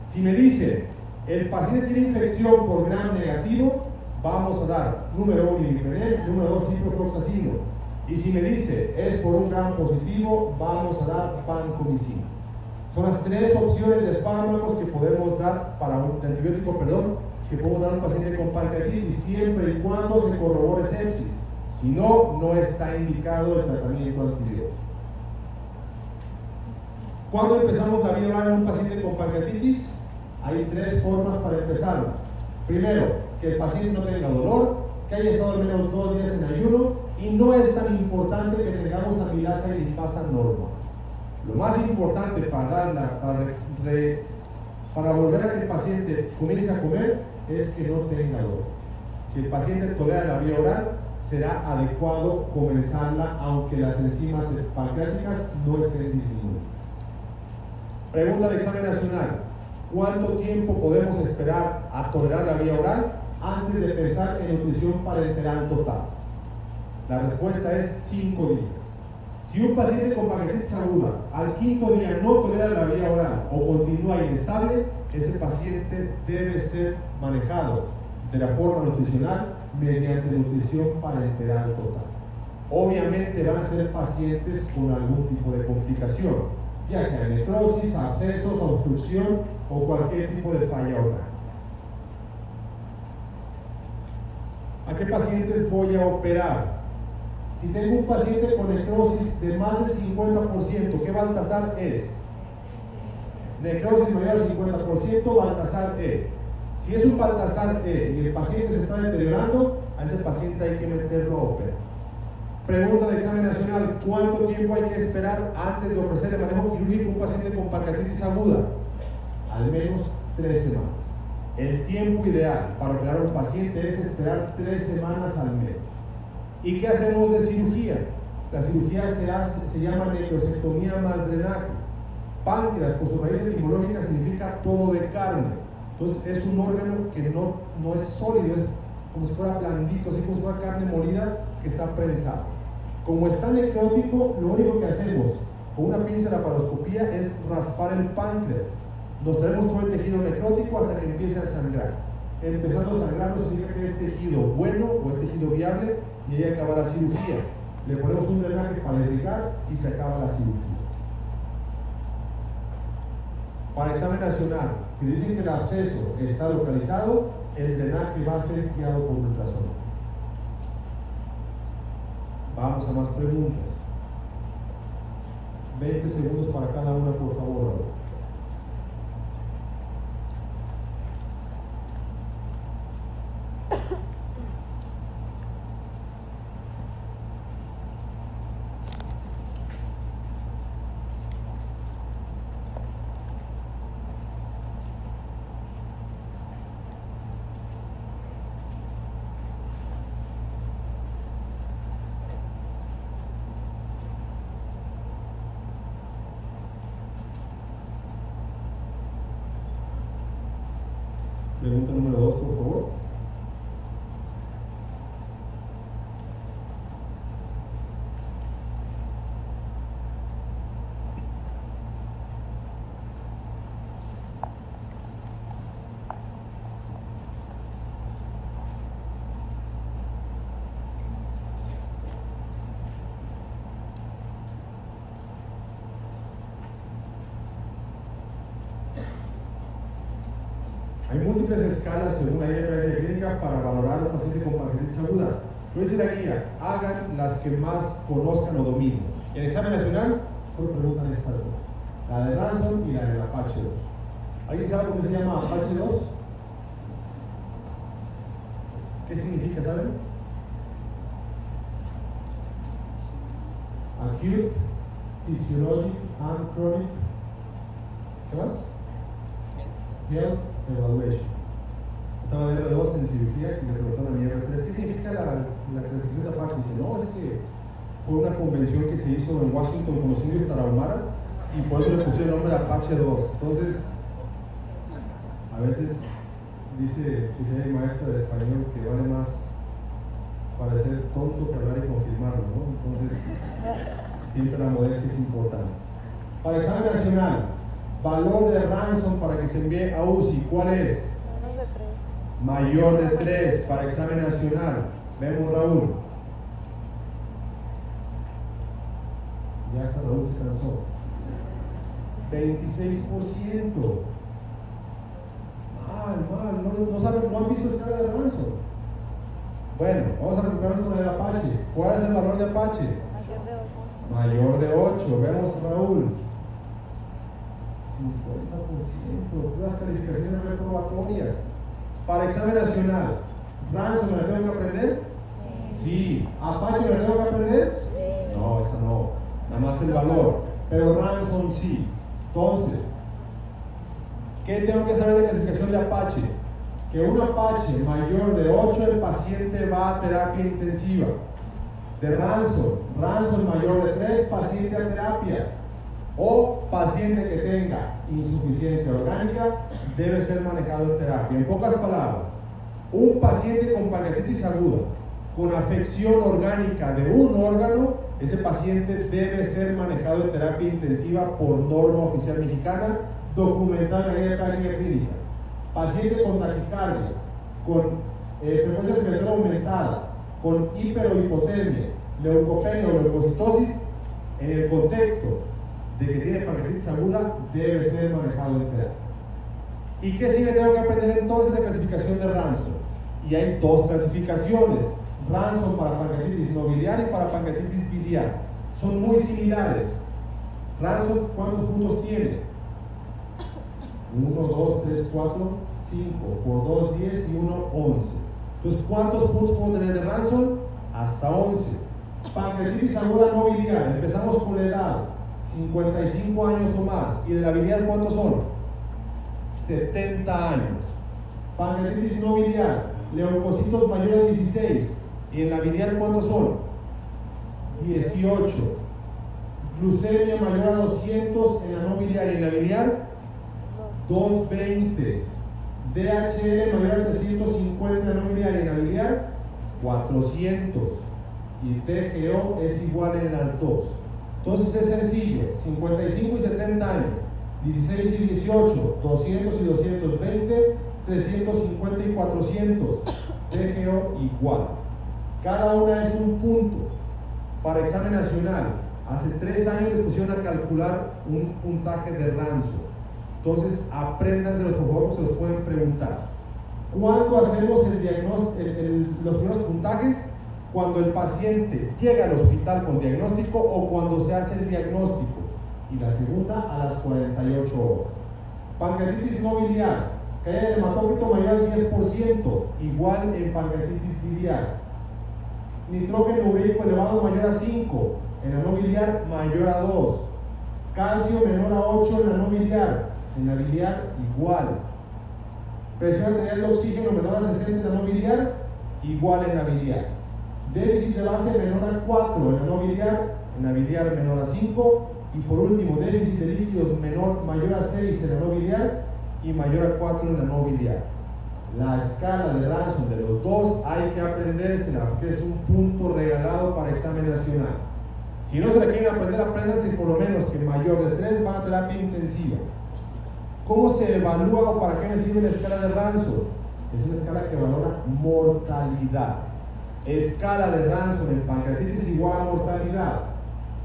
Si me dice, el paciente tiene infección por gram negativo, vamos a dar número 1 número 2 ciprofloxacino y si me dice es por un gran positivo, vamos a dar vancomicina. Son las tres opciones de fármacos que podemos dar para un antibiótico, perdón, que podemos dar a un paciente con pancreatitis siempre y cuando se corrobore sepsis. Si no, no está indicado el tratamiento antibiótico. ¿Cuándo empezamos la vida en un paciente con pancreatitis? Hay tres formas para empezar. Primero, que el paciente no tenga dolor, que haya estado al menos dos días en ayuno y no es tan importante que tengamos amilasa y limpasa normal. Lo más importante para, para, volver a que el paciente comience a comer es que no tenga dolor. Si el paciente tolera la vía oral, será adecuado comenzarla aunque las enzimas pancreáticas no estén disminuidas. Pregunta de examen nacional. ¿Cuánto tiempo podemos esperar a tolerar la vía oral antes de pensar en nutrición parenteral total? La respuesta es 5 días. Si un paciente con pancreatitis aguda al quinto día no tolera la vía oral o continúa inestable, ese paciente debe ser manejado de la forma nutricional mediante nutrición parenteral total. Obviamente van a ser pacientes con algún tipo de complicación, ya sea necrosis, abscesos, obstrucción o cualquier tipo de falla oral. ¿A qué pacientes voy a operar? Si tengo un paciente con necrosis de más del 50%, ¿qué Baltasar es? Necrosis mayor al 50%, Baltasar E. Si es un Baltasar E y el paciente se está deteriorando, a ese paciente hay que meterlo a. Pregunta de examen nacional, ¿cuánto tiempo hay que esperar antes de ofrecer el manejo quirúrgico a un paciente con pancreatitis aguda? Al menos tres semanas. El tiempo ideal para operar a un paciente es esperar tres semanas al menos. ¿Y qué hacemos de cirugía? La cirugía se, hace, se llama necrosectomía más drenaje. Páncreas, por su raíz etimológica, significa todo de carne. Entonces es un órgano que no, no es sólido, es como si fuera blandito, así como si fuera carne molida que está prensada. Como está necrótico, lo único que hacemos con una pinza de laparoscopía es raspar el páncreas. Nos traemos todo el tejido necrótico hasta que empiece a sangrar. Empezando a sangrar nos significa que es tejido bueno o es tejido viable y ahí acaba la cirugía. Le ponemos un drenaje para irrigar y se acaba la cirugía. Para examen nacional, si dicen que el absceso está localizado, el drenaje va a ser guiado por ultrasonido. Vamos a más preguntas. 20 segundos para cada una, por favor. Pregunta número dos, por favor. Hay múltiples según la guía clínica para valorar a un paciente con pancreatitis aguda. Yo dice la guía, hagan las que más conozcan o dominen. En el examen nacional solo preguntan estas dos, la de Ransom y la del Apache 2. ¿Alguien sabe cómo se llama Apache 2? ¿Qué significa, saben? Acute, Physiologic and Chronic. ¿Qué más? Health Evaluation. Estaba de R2 en cirugía y le preguntaron a mi R3, ¿qué significa la, la clasificación de Apache? Dice, no, es que fue una convención que se hizo en Washington con los indios Tarahumara y por eso le pusieron el nombre de Apache 2. Entonces, a veces dice, dice mi de español que vale más parecer tonto que hablar y confirmarlo, ¿no? Entonces, siempre la modestia es importante. Para examen nacional, valor de ransom para que se envíe a UCI, ¿cuál es? Tres. Mayor de 3 para examen nacional. Vemos Raúl. Ya está Raúl se cansó. 26%. Mal, mal. No, no, saben, no han visto escala de ransom. Bueno, vamos a recuperarnos con el Apache. ¿Cuál es el valor de Apache? Mayor de ocho. Mayor de 8. Vemos Raúl. 50%. Puras calificaciones reprobatorias. Para examen nacional, ¿Ransom me la tengo que aprender? Sí. ¿Apache me la tengo que aprender? Sí. No, esa no. Nada más el valor. Pero Ransom sí. Entonces, ¿qué tengo que saber de clasificación de Apache? Que un Apache mayor de 8 el paciente va a terapia intensiva. De Ransom, Ransom mayor de 3, paciente a terapia. O paciente que tenga insuficiencia orgánica debe ser manejado en terapia. En pocas palabras, un paciente con pancreatitis aguda, con afección orgánica de un órgano, ese paciente debe ser manejado en terapia intensiva por norma oficial mexicana, documentada en la práctica clínica. Paciente con taquicardia, con eh, frecuencia respiratoria aumentada, con hiper o leucopenia o leucocitosis, en el contexto de que tiene pancreatitis aguda, debe ser manejado en terapia. ¿Y qué me tengo que aprender entonces de clasificación de Ransom? Y hay dos clasificaciones, Ransom para pancreatitis no biliar y para pancreatitis biliar. Son muy similares. Ransom, ¿cuántos puntos tiene? 1, 2, 3, 4, 5. Por 2, 10 y 1, 11. Entonces, ¿cuántos puntos puedo tener de Ransom? Hasta 11. Pancreatitis aguda no biliar. Empezamos con la edad. 55 años o más. ¿Y de la biliar cuántos son? 70 años. Pancreatitis no biliar. Leucocitos mayores a 16. ¿Y en la biliar cuántos son? 18. Glucemia mayor a 200 en la no biliar. ¿Y en la biliar? 220. DHL mayor a 350 en la no biliar. ¿Y en la biliar? 400. Y TGO es igual en las dos. Entonces es sencillo, 55 y 70 años, 16 y 18, 200 y 220, 350 y 400, TGO igual. Cada una es un punto para examen nacional. Hace tres años pusieron a calcular un puntaje de ranzo. Entonces, apréndanse por favor, se los pueden preguntar. ¿Cuándo hacemos el diagnóstico, los primeros puntajes? Cuando el paciente llega al hospital con diagnóstico o cuando se hace el diagnóstico. Y la segunda a las 48 horas. Pancreatitis no biliar, que haya hematócrito mayor al 10%, igual en pancreatitis biliar. Nitrógeno ureico elevado mayor a 5, en la no biliar mayor a 2. Calcio menor a 8 en la no biliar, en la biliar igual. Presión arterial de oxígeno menor a 60 en la no biliar, igual en la biliar. Déficit de base menor a 4 en la no biliar, en la biliar menor a 5. Y por último, déficit de líquidos menor, mayor a 6 en la no biliar y mayor a 4 en la no biliar. La escala de Ransom de los dos hay que aprendérsela porque es un punto regalado para examen nacional. Si no se la quieren aprender, apréndanse por lo menos que mayor de 3 van a terapia intensiva. ¿Cómo se evalúa para qué me sirve la escala de Ransom? Es una escala que valora mortalidad. Escala de Ransom en pancreatitis igual a mortalidad.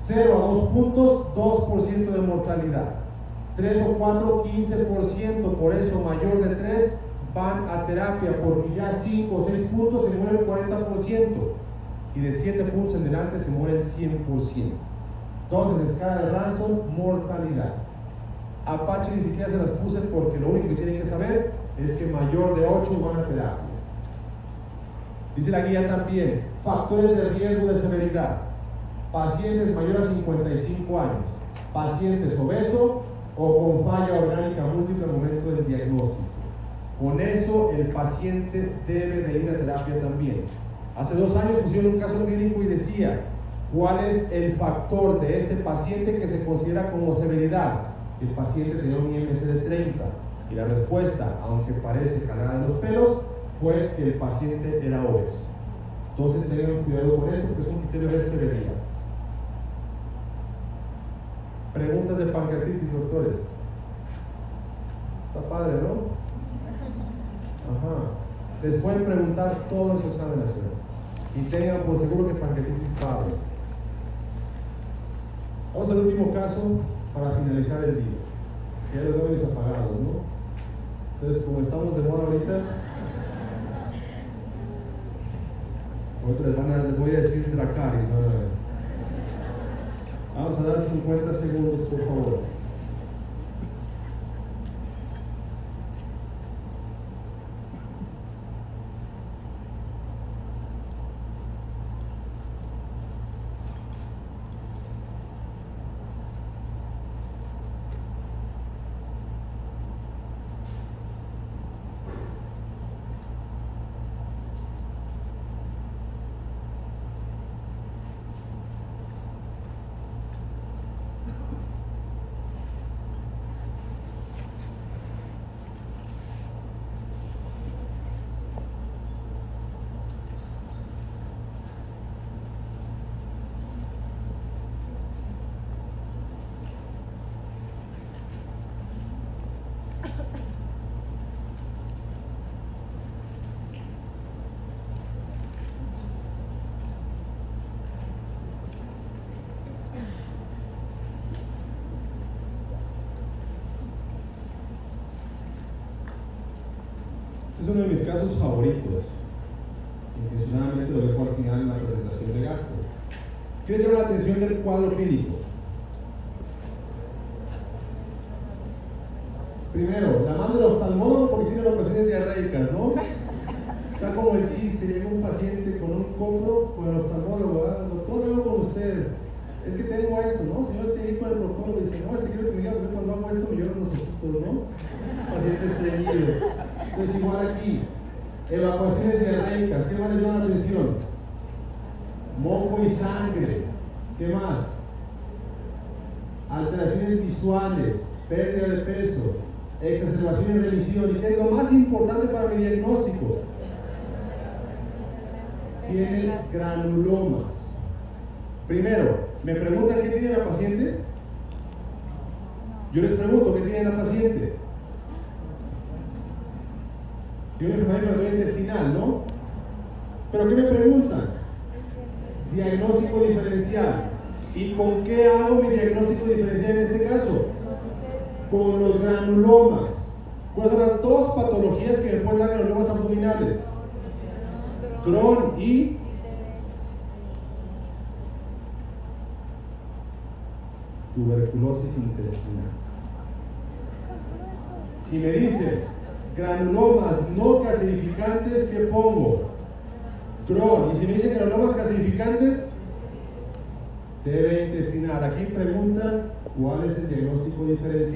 0 a 2 puntos, 2% de mortalidad. 3 o 4, 15%. Por eso mayor de 3 van a terapia, porque ya 5 o 6 puntos se muere el 40%. Y de 7 puntos en adelante se muere el 100%. Entonces, escala de Ransom, mortalidad. Apache ni siquiera se las puse porque lo único que tienen que saber es que mayor de 8 van a terapia. Dice la guía también, factores de riesgo de severidad. Pacientes mayores a 55 años, pacientes obesos o con falla orgánica múltiple al momento del diagnóstico. Con eso el paciente debe de ir a terapia también. Hace dos años pusieron un caso clínico y decía, ¿cuál es el factor de este paciente que se considera como severidad? El paciente tenía un IMC de 30 y la respuesta, aunque parece calada de los pelos, fue que el paciente era obeso. Entonces tengan cuidado con esto porque es un criterio de severidad. Preguntas de pancreatitis, doctores. Está padre, ¿no? Ajá. Les pueden preguntar todo en su examen nacional. Y tengan por seguro que pancreatitis padre. Vamos al último caso para finalizar el día. Ya los veo apagados, ¿no? Entonces, como estamos de moda ahorita, Van a, les voy a decir Dracaris. Vamos a dar 50 segundos, por favor.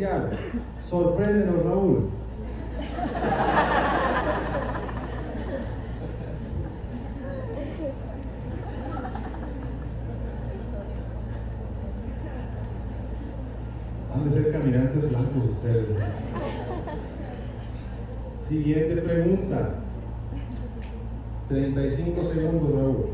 Diferencial. Sorpréndenos, Raúl. Han de ser caminantes blancos ustedes. Siguiente pregunta. 35 segundos, Raúl.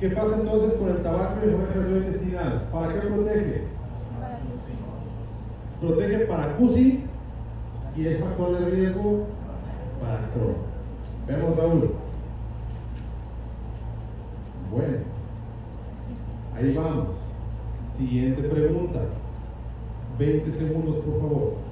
¿Qué pasa entonces con el tabaco y el enfermedad intestinal? ¿Para qué protege? Protege para CUSI y es factor de riesgo para Crohn. Vemos Raúl. Bueno, ahí vamos. Siguiente pregunta. 20 segundos, por favor.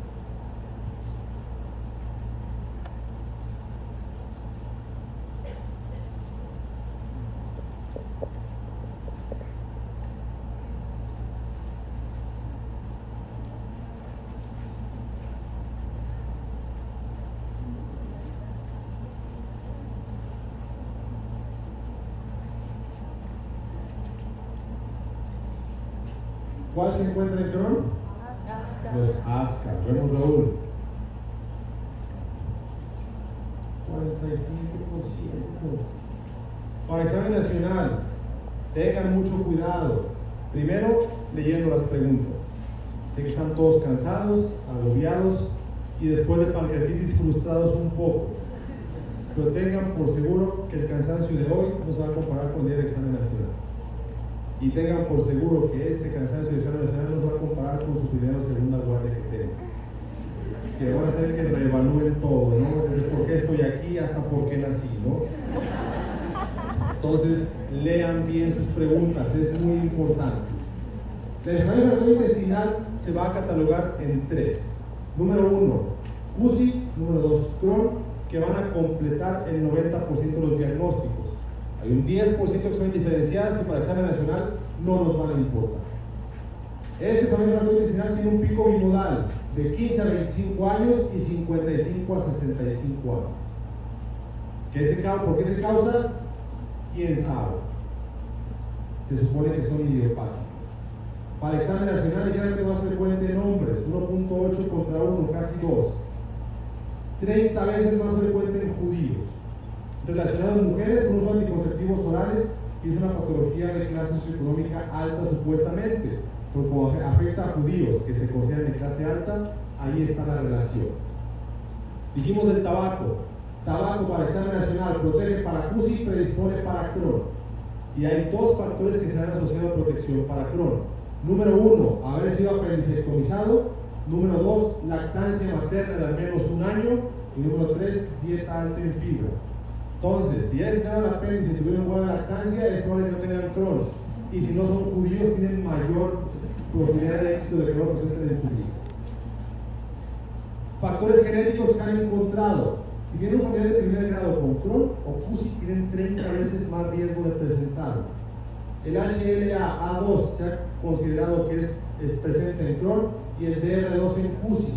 ¿Cuál se encuentra en Crohn? Los ASCA. Vemos Raúl. 45%. Para examen nacional, tengan mucho cuidado. Primero, leyendo las preguntas. Sé que están todos cansados, agobiados y después de pancreatitis frustrados un poco. Pero tengan por seguro que el cansancio de hoy no se va a comparar con el día del examen nacional y tengan por seguro que este cansancio de examen nacional no se va a comparar con su primera o segunda guardia que tengan. Que van a hacer que reevalúen todo, ¿no? Desde por qué estoy aquí hasta por qué nací, ¿no? Entonces, lean bien sus preguntas, es muy importante. La enfermedad intestinal se va a catalogar en tres. Número uno, UCI. Número dos, Crohn, que van a completar el 90% de los diagnósticos. Hay un 10% que son diferenciadas que para examen nacional no nos van a importar. Este también intestinal tiene un pico bimodal de 15 a 25 años y 55 a 65 años. ¿Qué se, ¿Por qué se causa? ¿Quién sabe? Se supone que son idiopáticos. Para el examen nacional ligeramente más frecuente en hombres, 1.8 contra 1, casi 2. 30 veces más frecuente en judíos relacionado en mujeres con uso de anticonceptivos orales y es una patología de clase socioeconómica alta supuestamente, porque afecta a judíos que se consideran de clase alta, ahí está la relación. Dijimos del tabaco. tabaco para examen nacional, protege para CUSI, predispone para Crohn. Y hay dos factores que se han asociado a protección para Crohn. Número uno, haber sido apendicectomizado. Número dos, lactancia materna de al menos un año. Y número tres, dieta alta en fibra. Entonces, si ya están el apéndice y tuvieron buena lactancia, es probable que no tengan Crohn. Y si no son judíos, tienen mayor probabilidad de éxito de que no presenten judío. Factores genéticos que se han encontrado. Si tienen un familiar de primer grado con Crohn o CUSI, tienen 30 veces más riesgo de presentarlo. El HLA-A2 se ha considerado que es, es presente en Crohn y el DR2 en CUSI.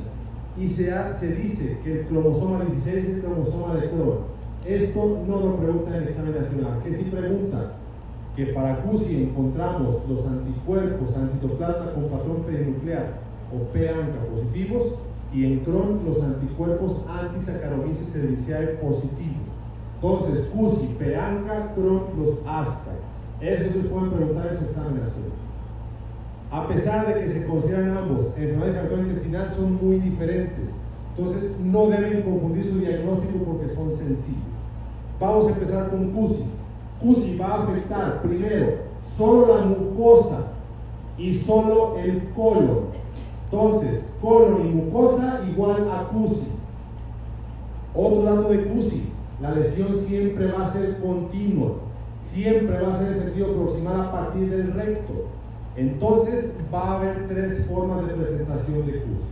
Y se, ha, se dice que el cromosoma 16 es el cromosoma de Crohn. Esto no lo pregunta en el examen nacional. ¿Qué si pregunta? Que para CUSI encontramos los anticuerpos al citoplasma con patrón perinuclear o PANCA positivos y en Crohn los anticuerpos antisaccharomyces cerevisiae positivos. Entonces, CUSI, PANCA, Crohn, los ASCA. Eso se pueden preguntar en su examen nacional. A pesar de que se consideran ambos enfermedades de factor intestinal, son muy diferentes. Entonces, no deben confundir su diagnóstico porque son sencillos. Vamos a empezar con CUSI. CUSI va a afectar primero solo la mucosa y solo el colon. Entonces, colon y mucosa igual a CUSI. Otro dato de CUSI, la lesión siempre va a ser continua, siempre va a ser en sentido proximal a partir del recto. Entonces, va a haber tres formas de presentación de CUSI.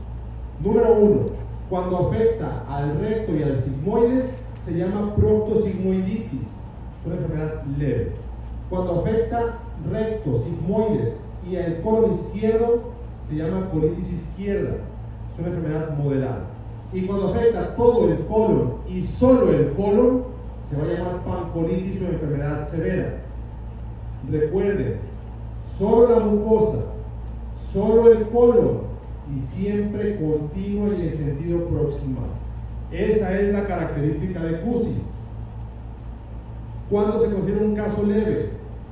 Número uno, cuando afecta al recto y al sigmoides, se llama proctosigmoiditis, es una enfermedad leve. Cuando afecta recto, sigmoides y el colon izquierdo, se llama colitis izquierda, es una enfermedad moderada. Y cuando afecta todo el colon y solo el colon, se va a llamar pancolitis o enfermedad severa. Recuerden, solo la mucosa, solo el colon y siempre continua y en sentido proximal. Esa es la característica de CUSI. ¿Cuándo se considera un caso leve?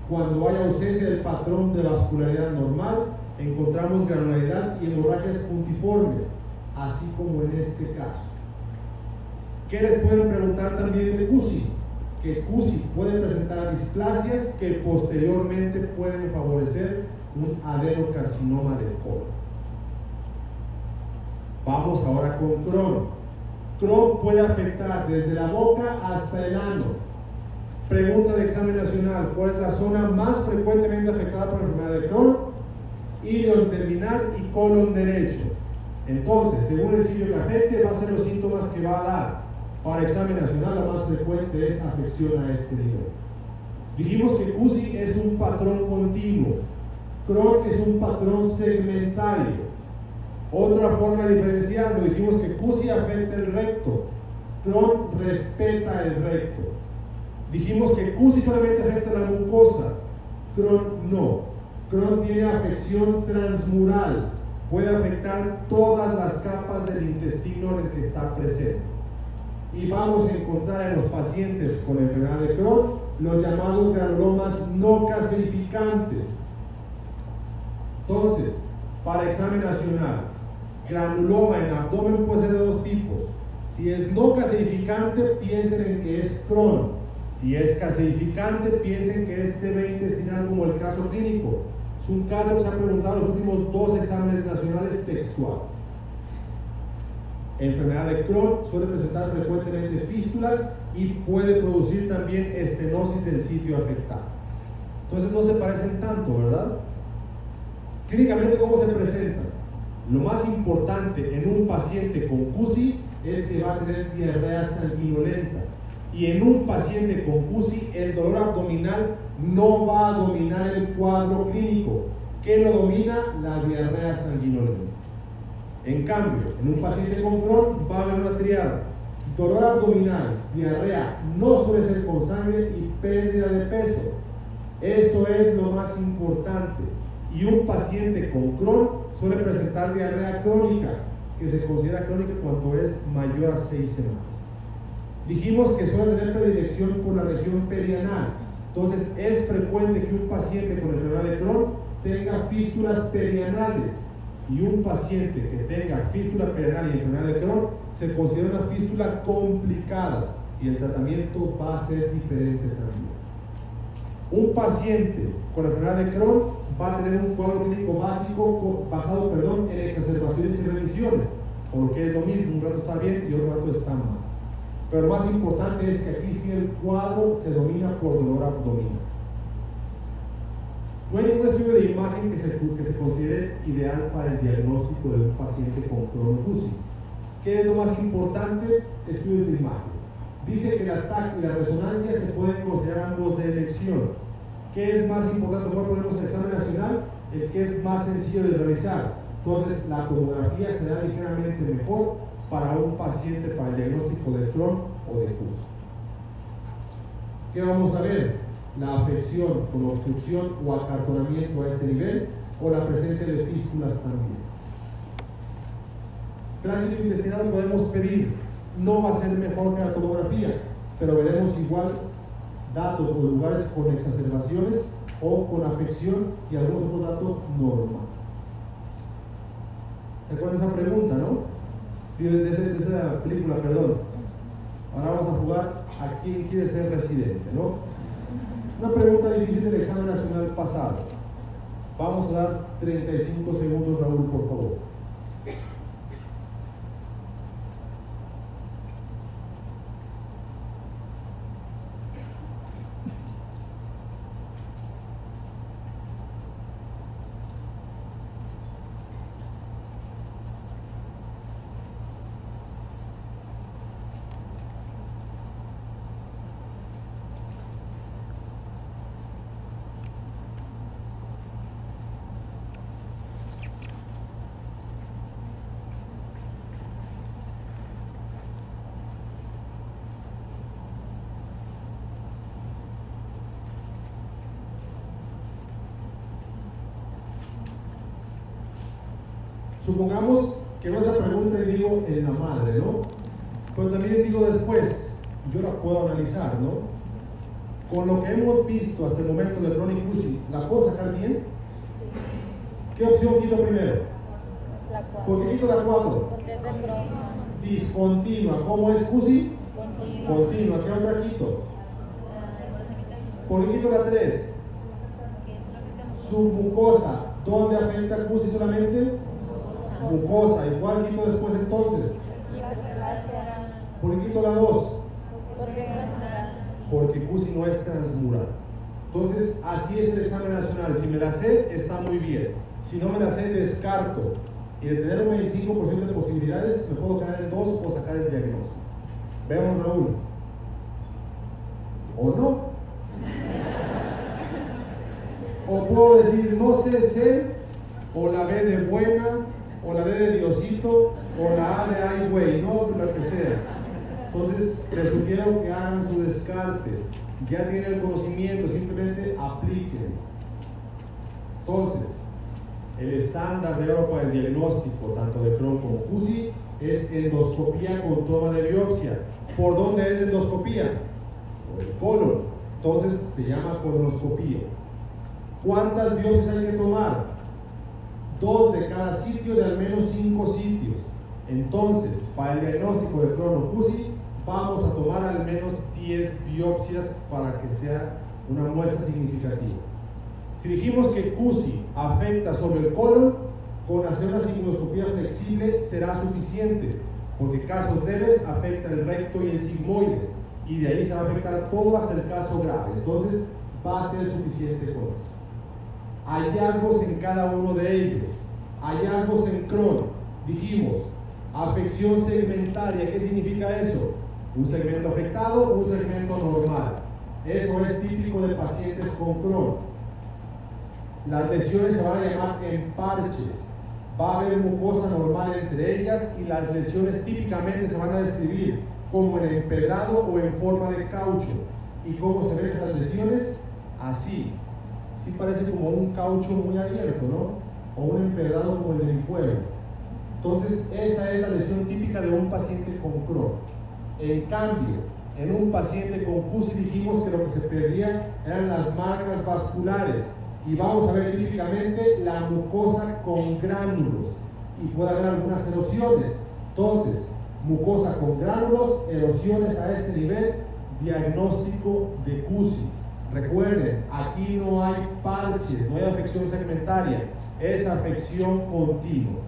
Cuando hay ausencia del patrón de vascularidad normal, encontramos granularidad y hemorragias puntiformes, así como en este caso. ¿Qué les pueden preguntar también de CUSI? Que CUSI puede presentar displasias que posteriormente pueden favorecer un adenocarcinoma del colon. Vamos ahora con Crohn. Crohn puede afectar desde la boca hasta el ano. Pregunta de examen nacional, ¿cuál es la zona más frecuentemente afectada por la enfermedad de Crohn? Ilion terminal y colon derecho. Entonces, según el sitio que afecte, va a ser los síntomas que va a dar. Para examen nacional, la más frecuente es afección a este nivel. Dijimos que CUSI es un patrón continuo. Crohn es un patrón segmentario. Otra forma de diferenciarlo, dijimos que CUSI afecta el recto, Crohn respeta el recto. Dijimos que CUSI solamente afecta la mucosa, Crohn no. Crohn tiene afección transmural, puede afectar todas las capas del intestino en el que está presente. Y vamos a encontrar en los pacientes con enfermedad de Crohn los llamados granulomas no caseificantes. Entonces, para examen nacional, granuloma en abdomen puede ser de dos tipos. Si es no caseificante, piensen en que es Crohn. Si es caseificante, piensen que es TB intestinal como el caso clínico. Es un caso que se ha preguntado en los últimos dos exámenes nacionales textual. Enfermedad de Crohn suele presentar frecuentemente fístulas y puede producir también estenosis del sitio afectado. Entonces no se parecen tanto, ¿verdad? Clínicamente, ¿cómo se presentan? Lo más importante en un paciente con CUSI es que va a tener diarrea sanguinolenta. Y en un paciente con CUSI, el dolor abdominal no va a dominar el cuadro clínico. ¿Qué lo domina? La diarrea sanguinolenta. En cambio, en un paciente con Crohn va a haber una triada. Dolor abdominal, diarrea, no suele ser con sangre y pérdida de peso. Eso es lo más importante. Y un paciente con Crohn suele presentar diarrea crónica, que se considera crónica cuando es mayor a 6 semanas. Dijimos que suele tener predilección por la región perianal. Entonces es frecuente que un paciente con enfermedad de Crohn tenga fístulas perianales y un paciente que tenga fístula perianal y enfermedad de Crohn se considera una fístula complicada. y el tratamiento va a ser diferente también. Un paciente con enfermedad de Crohn va a tener un cuadro clínico básico basado perdón, en exacerbaciones y remisiones, porque es lo mismo, un rato está bien y otro rato está mal. Pero más importante es que aquí sí el cuadro se domina por dolor abdominal. No hay ningún estudio de imagen que se, que se considere ideal para el diagnóstico de un paciente con cronocusi. ¿Qué es lo más importante? Estudios de imagen. Dice que el ataque y la resonancia se pueden considerar ambos de elección. ¿Qué es más importante? ¿Cuál ponemos el examen nacional? El que es más sencillo de realizar. Entonces, la tomografía será ligeramente mejor para un paciente para el diagnóstico de Crohn o de CUS. ¿Qué vamos a ver? La afección con obstrucción o acartonamiento a este nivel o la presencia de fístulas también. Tránsito intestinal podemos pedir, no va a ser mejor que la tomografía, pero veremos igual datos o lugares con exacerbaciones o con afección y algunos otros datos normales. ¿Recuerdan esa pregunta, no? De, esa película, perdón. Ahora vamos a jugar a quién quiere ser residente, ¿no? Una pregunta difícil del examen nacional pasado. Vamos a dar 35 segundos, Raúl, por favor. Supongamos que no esa pregunta y digo en la madre, ¿no? Pero también digo después, yo la puedo analizar, ¿no? Con lo que hemos visto hasta el momento de Chronic Cusi, ¿la puedo sacar bien? ¿Qué opción quito primero? La 4. ¿Por qué quito la 4? Porque es de Crohn. Discontinua. ¿Cómo es Cusi? Continua. Continua. ¿Qué otra quito? ¿Por qué quito la 3? Submucosa. ¿Dónde afecta Cusi solamente? Mucosa. ¿Y cuál quito después entonces? ¿Por qué quito la 2? Porque es nuestra. Porque CUSI no es transmural. Entonces, así es el examen nacional. Si me la sé, está muy bien. Si no me la sé, descarto. Y de tener un 25% de posibilidades, me puedo quedar en 2 o sacar el diagnóstico. Veamos, Raúl. ¿O no? O puedo decir, no sé, sé, o la B de buena, o la D de Diosito, o la A de ay güey, no, lo que sea. Entonces, les sugiero que hagan su descarte. Ya tienen el conocimiento, simplemente apliquen. Entonces, el estándar de oro para el diagnóstico, tanto de Crohn como CUSI, es endoscopía con toma de biopsia. ¿Por dónde es la endoscopía? Por el colon. Entonces se llama colonoscopía. ¿Cuántas biopsias hay que tomar? Dos de cada sitio de al menos cinco sitios. Entonces, para el diagnóstico de cronocusi, vamos a tomar al menos 10 biopsias para que sea una muestra significativa. Si dijimos que CUSI afecta sobre el colon, con hacer una sigmoidoscopía flexible será suficiente, porque casos leves afectan el recto y el sigmoides, y de ahí se va a afectar todo hasta el caso grave. Entonces, va a ser suficiente con eso hallazgos en cada uno de ellos. Hallazgos en Crohn, dijimos, afección segmentaria, ¿qué significa eso? Un segmento afectado, un segmento normal. Eso es típico de pacientes con Crohn. Las lesiones se van a llamar en parches. Va a haber mucosa normal entre ellas y las lesiones típicamente se van a describir como en empedrado o en forma de caucho. ¿Y cómo se ven esas lesiones? Así, parece como un caucho muy abierto, ¿no? O un empedrado como el de mi pueblo. Entonces, esa es la lesión típica de un paciente con Crohn. En cambio, en un paciente con CUSI dijimos que lo que se perdía eran las marcas vasculares. Y vamos a ver típicamente la mucosa con gránulos. Y puede haber algunas erosiones. Entonces, mucosa con gránulos, erosiones a este nivel, diagnóstico de CUSI. Recuerden, aquí no hay parches, no hay afección segmentaria, es afección continua.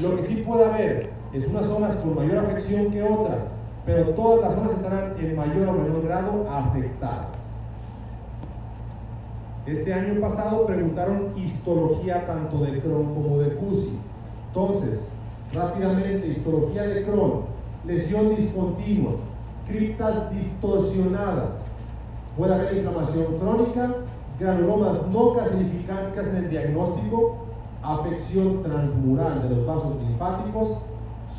Lo que sí puede haber es unas zonas con mayor afección que otras, pero todas las zonas estarán en mayor o menor grado afectadas. Este año pasado preguntaron histología tanto de Crohn como de CUSI. Entonces, rápidamente, histología de Crohn, lesión discontinua, criptas distorsionadas, puede haber inflamación crónica, granulomas no significantes en el diagnóstico, afección transmural de los vasos linfáticos,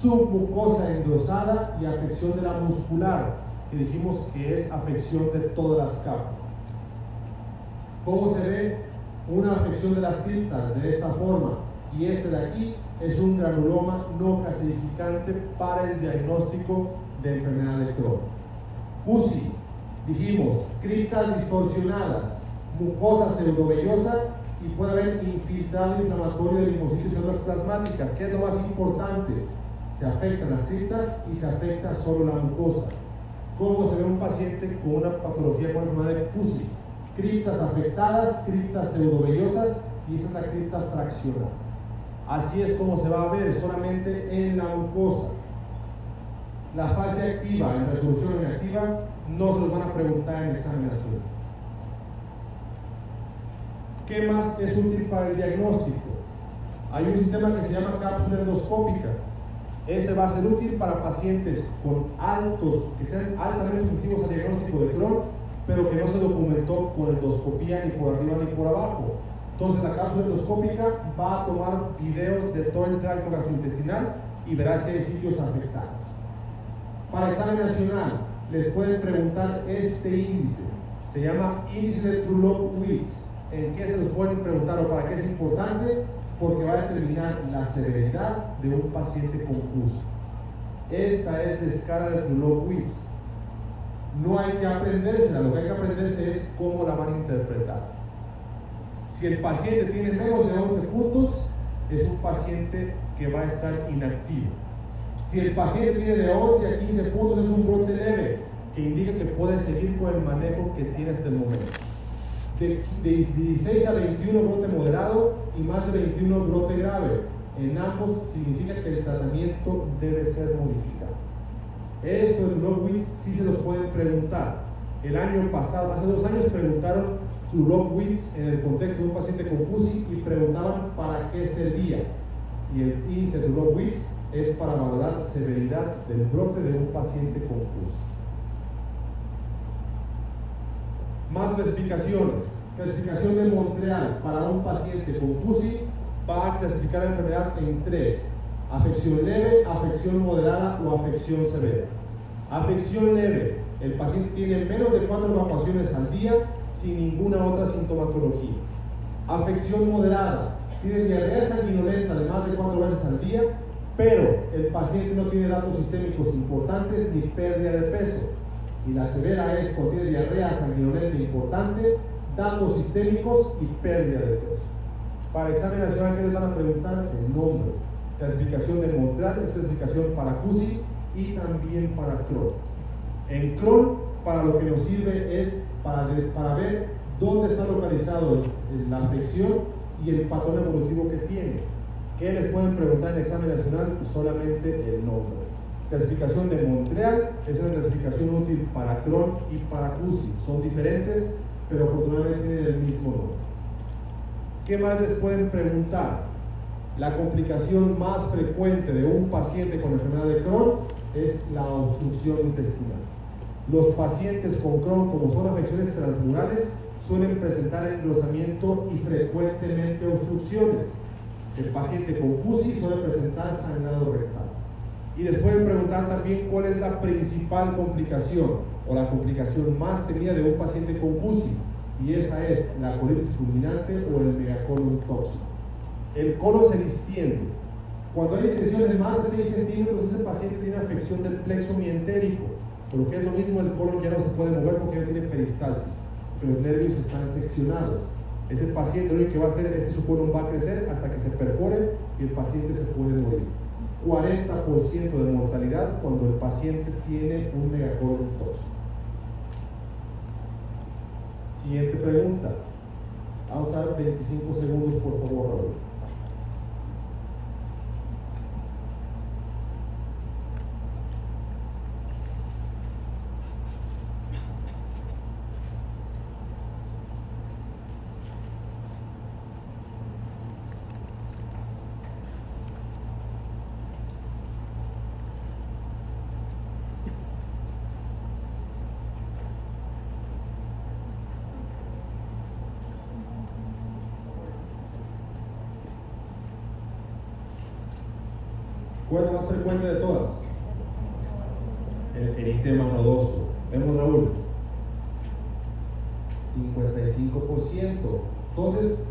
submucosa engrosada y afección de la muscular, que dijimos que es afección de todas las capas. ¿Cómo se ve una afección de las criptas? De esta forma. Y este de aquí es un granuloma no clasificante para el diagnóstico de enfermedad de Crohn. PUSI, dijimos, criptas distorsionadas, mucosa pseudovellosa y puede haber infiltrado inflamatorio de linfocitos y células plasmáticas. ¿Qué es lo más importante? Se afectan las criptas y se afecta solo la mucosa. ¿Cómo se ve un paciente con una patología con enfermedad de PUSI? criptas afectadas, criptas pseudovellosas y esa es la cripta fraccionada. Así es como se va a ver solamente en la mucosa. La fase activa en resolución inactiva no se los van a preguntar en examinación. ¿Qué más es útil para el diagnóstico? Hay un sistema que se llama cápsula endoscópica. Ese va a ser útil para pacientes con altos, que sean altamente sensitivos al diagnóstico de Crohn pero que no se documentó por endoscopía ni por arriba ni por abajo. Entonces la cápsula endoscópica va a tomar videos de todo el tracto gastrointestinal y verá si hay sitios afectados. Para examen nacional les pueden preguntar este índice. Se llama índice de Trulop-Witz. ¿En qué se los pueden preguntar o para qué es importante? Porque va a determinar la severidad de un paciente confuso. Esta es la escala de Trulop-Witz no hay que aprendérsela, lo que hay que aprenderse es cómo la van a interpretar. Si el paciente tiene menos de 11 puntos, es un paciente que va a estar inactivo. Si el paciente tiene de 11 a 15 puntos, es un brote leve, que indica que puede seguir con el manejo que tiene hasta el momento. De, de 16 a 21 brote moderado y más de 21 brote grave. En ambos significa que el tratamiento debe ser modificado. Esto en Logwitz sí se los pueden preguntar. El año pasado, hace dos años, preguntaron tu Logwitz en el contexto de un paciente con CUSI y preguntaban para qué servía. Y el índice de Logwitz es para valorar severidad del brote de un paciente con CUSI. Más clasificaciones. Clasificación de Montreal para un paciente con CUSI va a clasificar la enfermedad en tres Afección leve, afección moderada o afección severa. Afección leve, el paciente tiene menos de cuatro evacuaciones al día sin ninguna otra sintomatología. Afección moderada, tiene diarrea sanguinolenta de más de cuatro veces al día, pero el paciente no tiene datos sistémicos importantes ni pérdida de peso. Y la severa es cuando tiene diarrea sanguinolenta importante, datos sistémicos y pérdida de peso. Para examen nacional, ¿qué les van a preguntar? El nombre clasificación de Montreal, es clasificación para CUSI y también para Crohn. En Crohn, para lo que nos sirve es para, para ver dónde está localizado la afección y el patrón evolutivo que tiene. ¿Qué les pueden preguntar en el examen nacional? Solamente el nombre. Clasificación de Montreal es una clasificación útil para Crohn y para CUSI. Son diferentes, pero afortunadamente tienen el mismo nombre. ¿Qué más les pueden preguntar? La complicación más frecuente de un paciente con enfermedad de Crohn es la obstrucción intestinal. Los pacientes con Crohn, como son afecciones transmurales, suelen presentar engrosamiento y frecuentemente obstrucciones. El paciente con CUSI suele presentar sangrado rectal. Y les pueden preguntar también cuál es la principal complicación o la complicación más temida de un paciente con CUSI. Y esa es la colitis fulminante o el megacolon tóxico el colon se distiende. Cuando hay distensión de más de 6 centímetros, ese paciente tiene afección del plexo mientérico, pero que es lo mismo, el colon ya no se puede mover porque ya tiene peristalsis, pero los nervios están seccionados. Ese paciente lo que va a hacer es que su colon va a crecer hasta que se perfore y el paciente se puede morir. 40% de mortalidad cuando el paciente tiene un megacolon. Siguiente pregunta. Vamos a dar 25 segundos, por favor, Raúl. ¿Cuál es la más frecuente de todas? El eritema nodoso. Vemos Raúl. 55%. Entonces,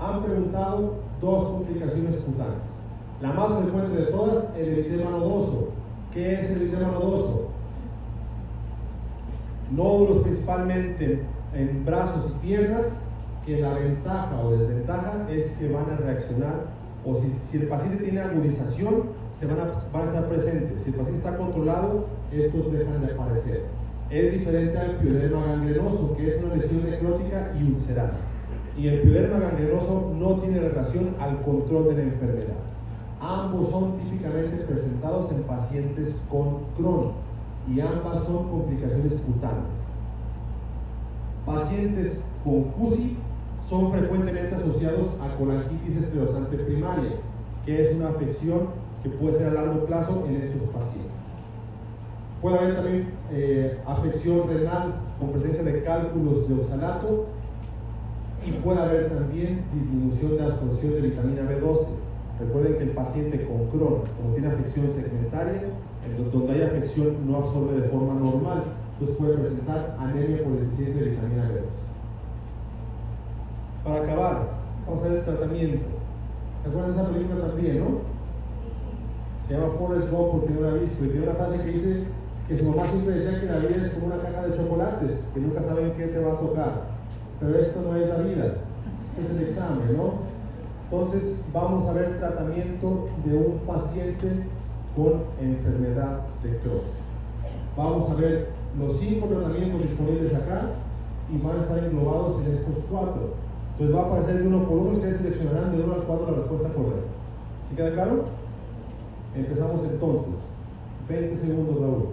han preguntado dos complicaciones cutáneas. La más frecuente de todas, el eritema nodoso. ¿Qué es el eritema nodoso? Nódulos principalmente en brazos y piernas, que la ventaja o desventaja es que van a reaccionar, o si, el paciente tiene agudización, se van a, van a estar presentes. Si el paciente está controlado, estos dejan de aparecer. Es diferente al pioderma gangrenoso, que es una lesión necrótica y ulcerada. Y el pioderma gangrenoso no tiene relación al control de la enfermedad. Ambos son típicamente presentados en pacientes con Crohn y ambas son complicaciones cutáneas. Pacientes con CUSI son frecuentemente asociados a colangitis esclerosante primaria, que es una afección que puede ser a largo plazo en estos pacientes. Puede haber también eh, afección renal con presencia de cálculos de oxalato y puede haber también disminución de absorción de vitamina B12. Recuerden que el paciente con Crohn, como tiene afección segmentaria, donde hay afección no absorbe de forma normal, entonces puede presentar anemia por deficiencia de vitamina B12. Para acabar, vamos a ver el tratamiento. ¿Se acuerdan de esa película también, no? Se llama Forrest Gump porque no la ha visto y tiene una frase que dice que su mamá siempre decía que la vida es como una caja de chocolates, que nunca saben qué te va a tocar. Pero esto no es la vida, este es el examen, ¿no? Entonces vamos a ver tratamiento de un paciente con enfermedad de Crohn. Vamos a ver los cinco tratamientos disponibles acá y van a estar englobados en estos cuatro. Entonces va a aparecer de uno por uno y ustedes seleccionarán de uno al cuatro la respuesta correcta. ¿Sí queda claro? Empezamos entonces. 20 segundos, Raúl.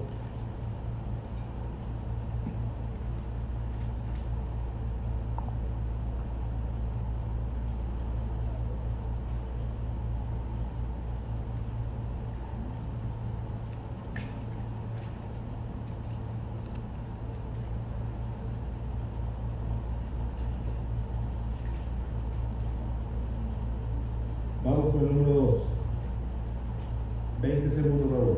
El número 2. 20 segundos.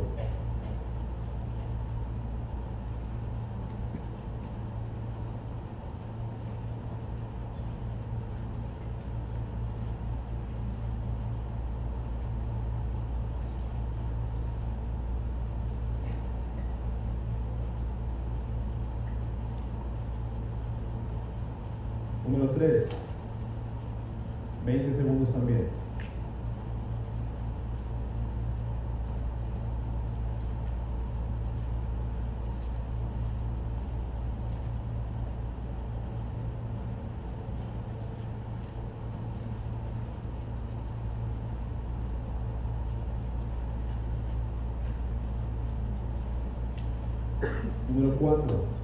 Número 3. 20 segundos también. Número 4.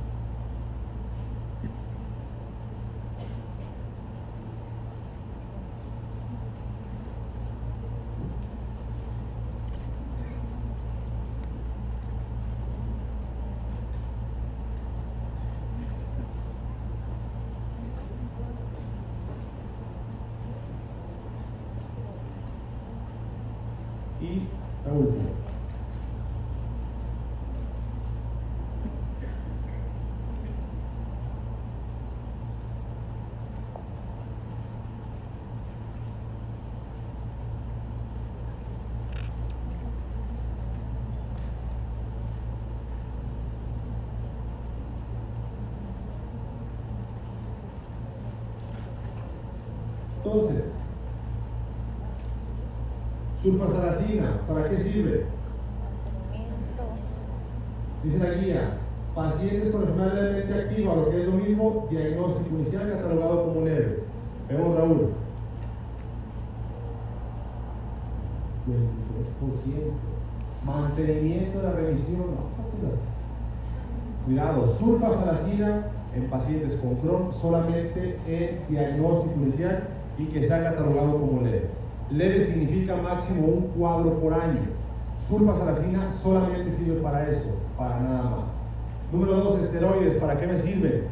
Y la última. Entonces, Sulfasalacina, ¿para qué sirve? Dice la guía, pacientes con enfermedad levemente activa, lo que es lo mismo, diagnóstico inicial catalogado como leve. Vemos Raúl. 23%. Mantenimiento de la revisión. Cuidado, sulfasalacina en pacientes con Crohn solamente en diagnóstico inicial y que sea catalogado como leve. Leve significa máximo un cuadro por año. Sulfasalacina solamente sirve para eso, para nada más. Número dos, esteroides, ¿para qué me sirven?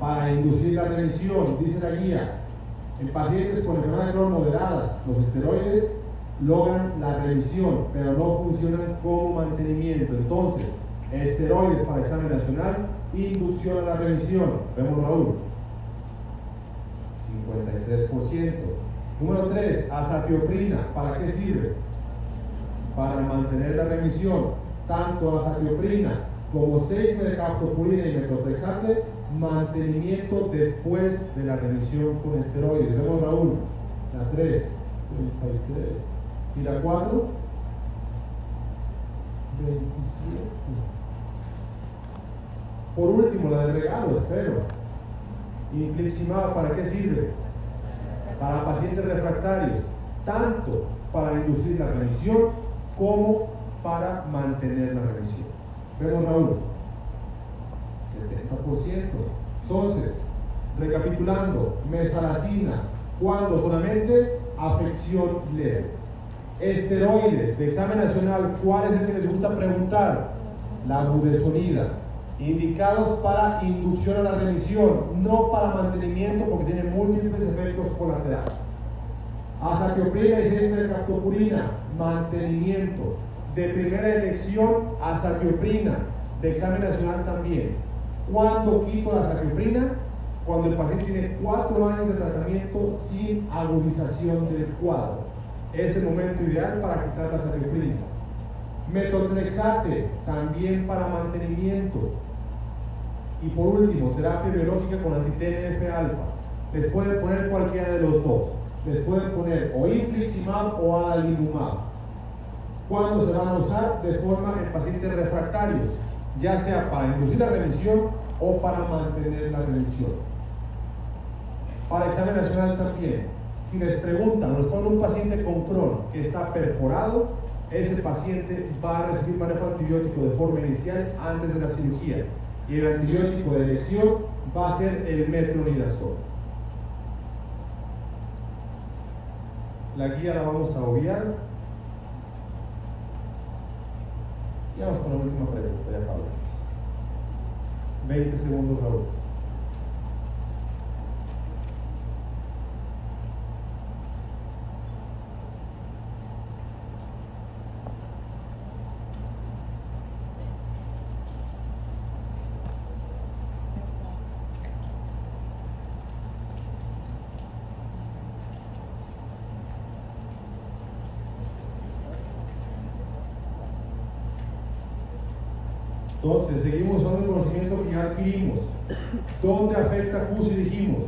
Para inducir la remisión, dice la guía. En pacientes con enfermedad de Crohn moderada, los esteroides logran la remisión, pero no funcionan como mantenimiento. Entonces, esteroides para examen nacional, inducción a la remisión. Vemos Raúl. 53%. Número 3, azatioprina. ¿Para qué sirve? Para mantener la remisión. Tanto azatioprina como 6 de captoprina y metotrexate, mantenimiento después de la remisión con esteroides. Vemos Raúl. La 3, 33. Y la 4, 27. Por último, la de regalo, espero. Infliximab, ¿para qué sirve? Para pacientes refractarios, tanto para inducir la remisión como para mantener la remisión. Vemos Raúl, 70%. Entonces, recapitulando, mesalacina, cuando solamente afección leve. Esteroides de examen nacional, ¿cuál es el que les gusta preguntar? La budesonida indicados para inducción a la remisión, no para mantenimiento porque tiene múltiples efectos colaterales. Azatioprina y 6 de captopurina, mantenimiento. De primera elección, azatioprina, de examen nacional también. ¿Cuándo quito la azatioprina? Cuando el paciente tiene cuatro años de tratamiento sin agudización del cuadro. Es el momento ideal para quitar la azatioprina. Metotrexate, también para mantenimiento. Y por último, terapia biológica con anti-TNF-alfa. Les pueden poner cualquiera de los dos. Les pueden poner o infliximab o adalimumab. ¿Cuándo se van a usar? De forma en pacientes refractarios, ya sea para inducir la remisión o para mantener la remisión. Para examen nacional también. Si les preguntan, nos ponen un paciente con Crohn que está perforado, ese paciente va a recibir manejo antibiótico de forma inicial antes de la cirugía. Y el antibiótico de elección va a ser el metronidazol. La guía la vamos a obviar. Y vamos con la última pregunta, ya Pablo. 20 segundos, Raúl. Seguimos usando el conocimiento que ya adquirimos. ¿Dónde afecta CUSI? Dijimos.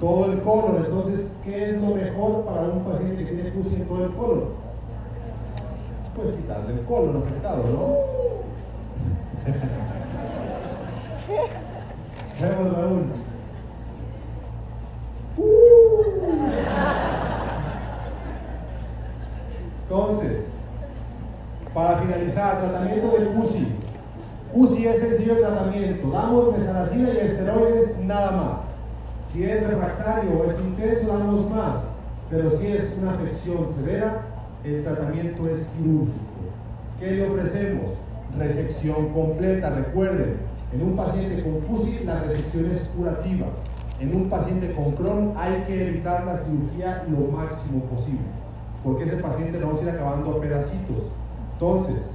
Todo el colon. Entonces, ¿qué es lo mejor para un paciente que tiene CUSI en todo el colon? Pues quitarle el colon afectado, ¿no? Vemos, Raúl. Entonces, para finalizar, tratamiento del CUSI. CUSI es sencillo el tratamiento. Damos mesalacina y esteroides nada más. Si es refractario o es intenso, damos más. Pero si es una afección severa, el tratamiento es quirúrgico. ¿Qué le ofrecemos? Resección completa. Recuerden, en un paciente con CUSI la resección es curativa. En un paciente con Crohn hay que evitar la cirugía lo máximo posible, porque ese paciente lo vamos a ir acabando a pedacitos. Entonces,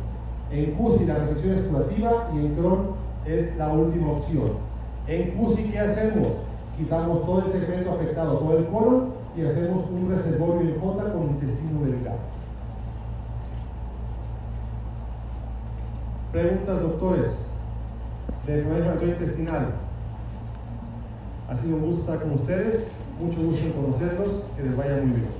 en CUSI la resección es curativa y en Crohn es la última opción. En CUSI, ¿qué hacemos? Quitamos todo el segmento afectado, todo el colon, y hacemos un reservorio en J con intestino delgado. Preguntas, doctores, de enfermedad inflamatoria intestinal. Ha sido un gusto estar con ustedes, mucho gusto en conocerlos, que les vaya muy bien.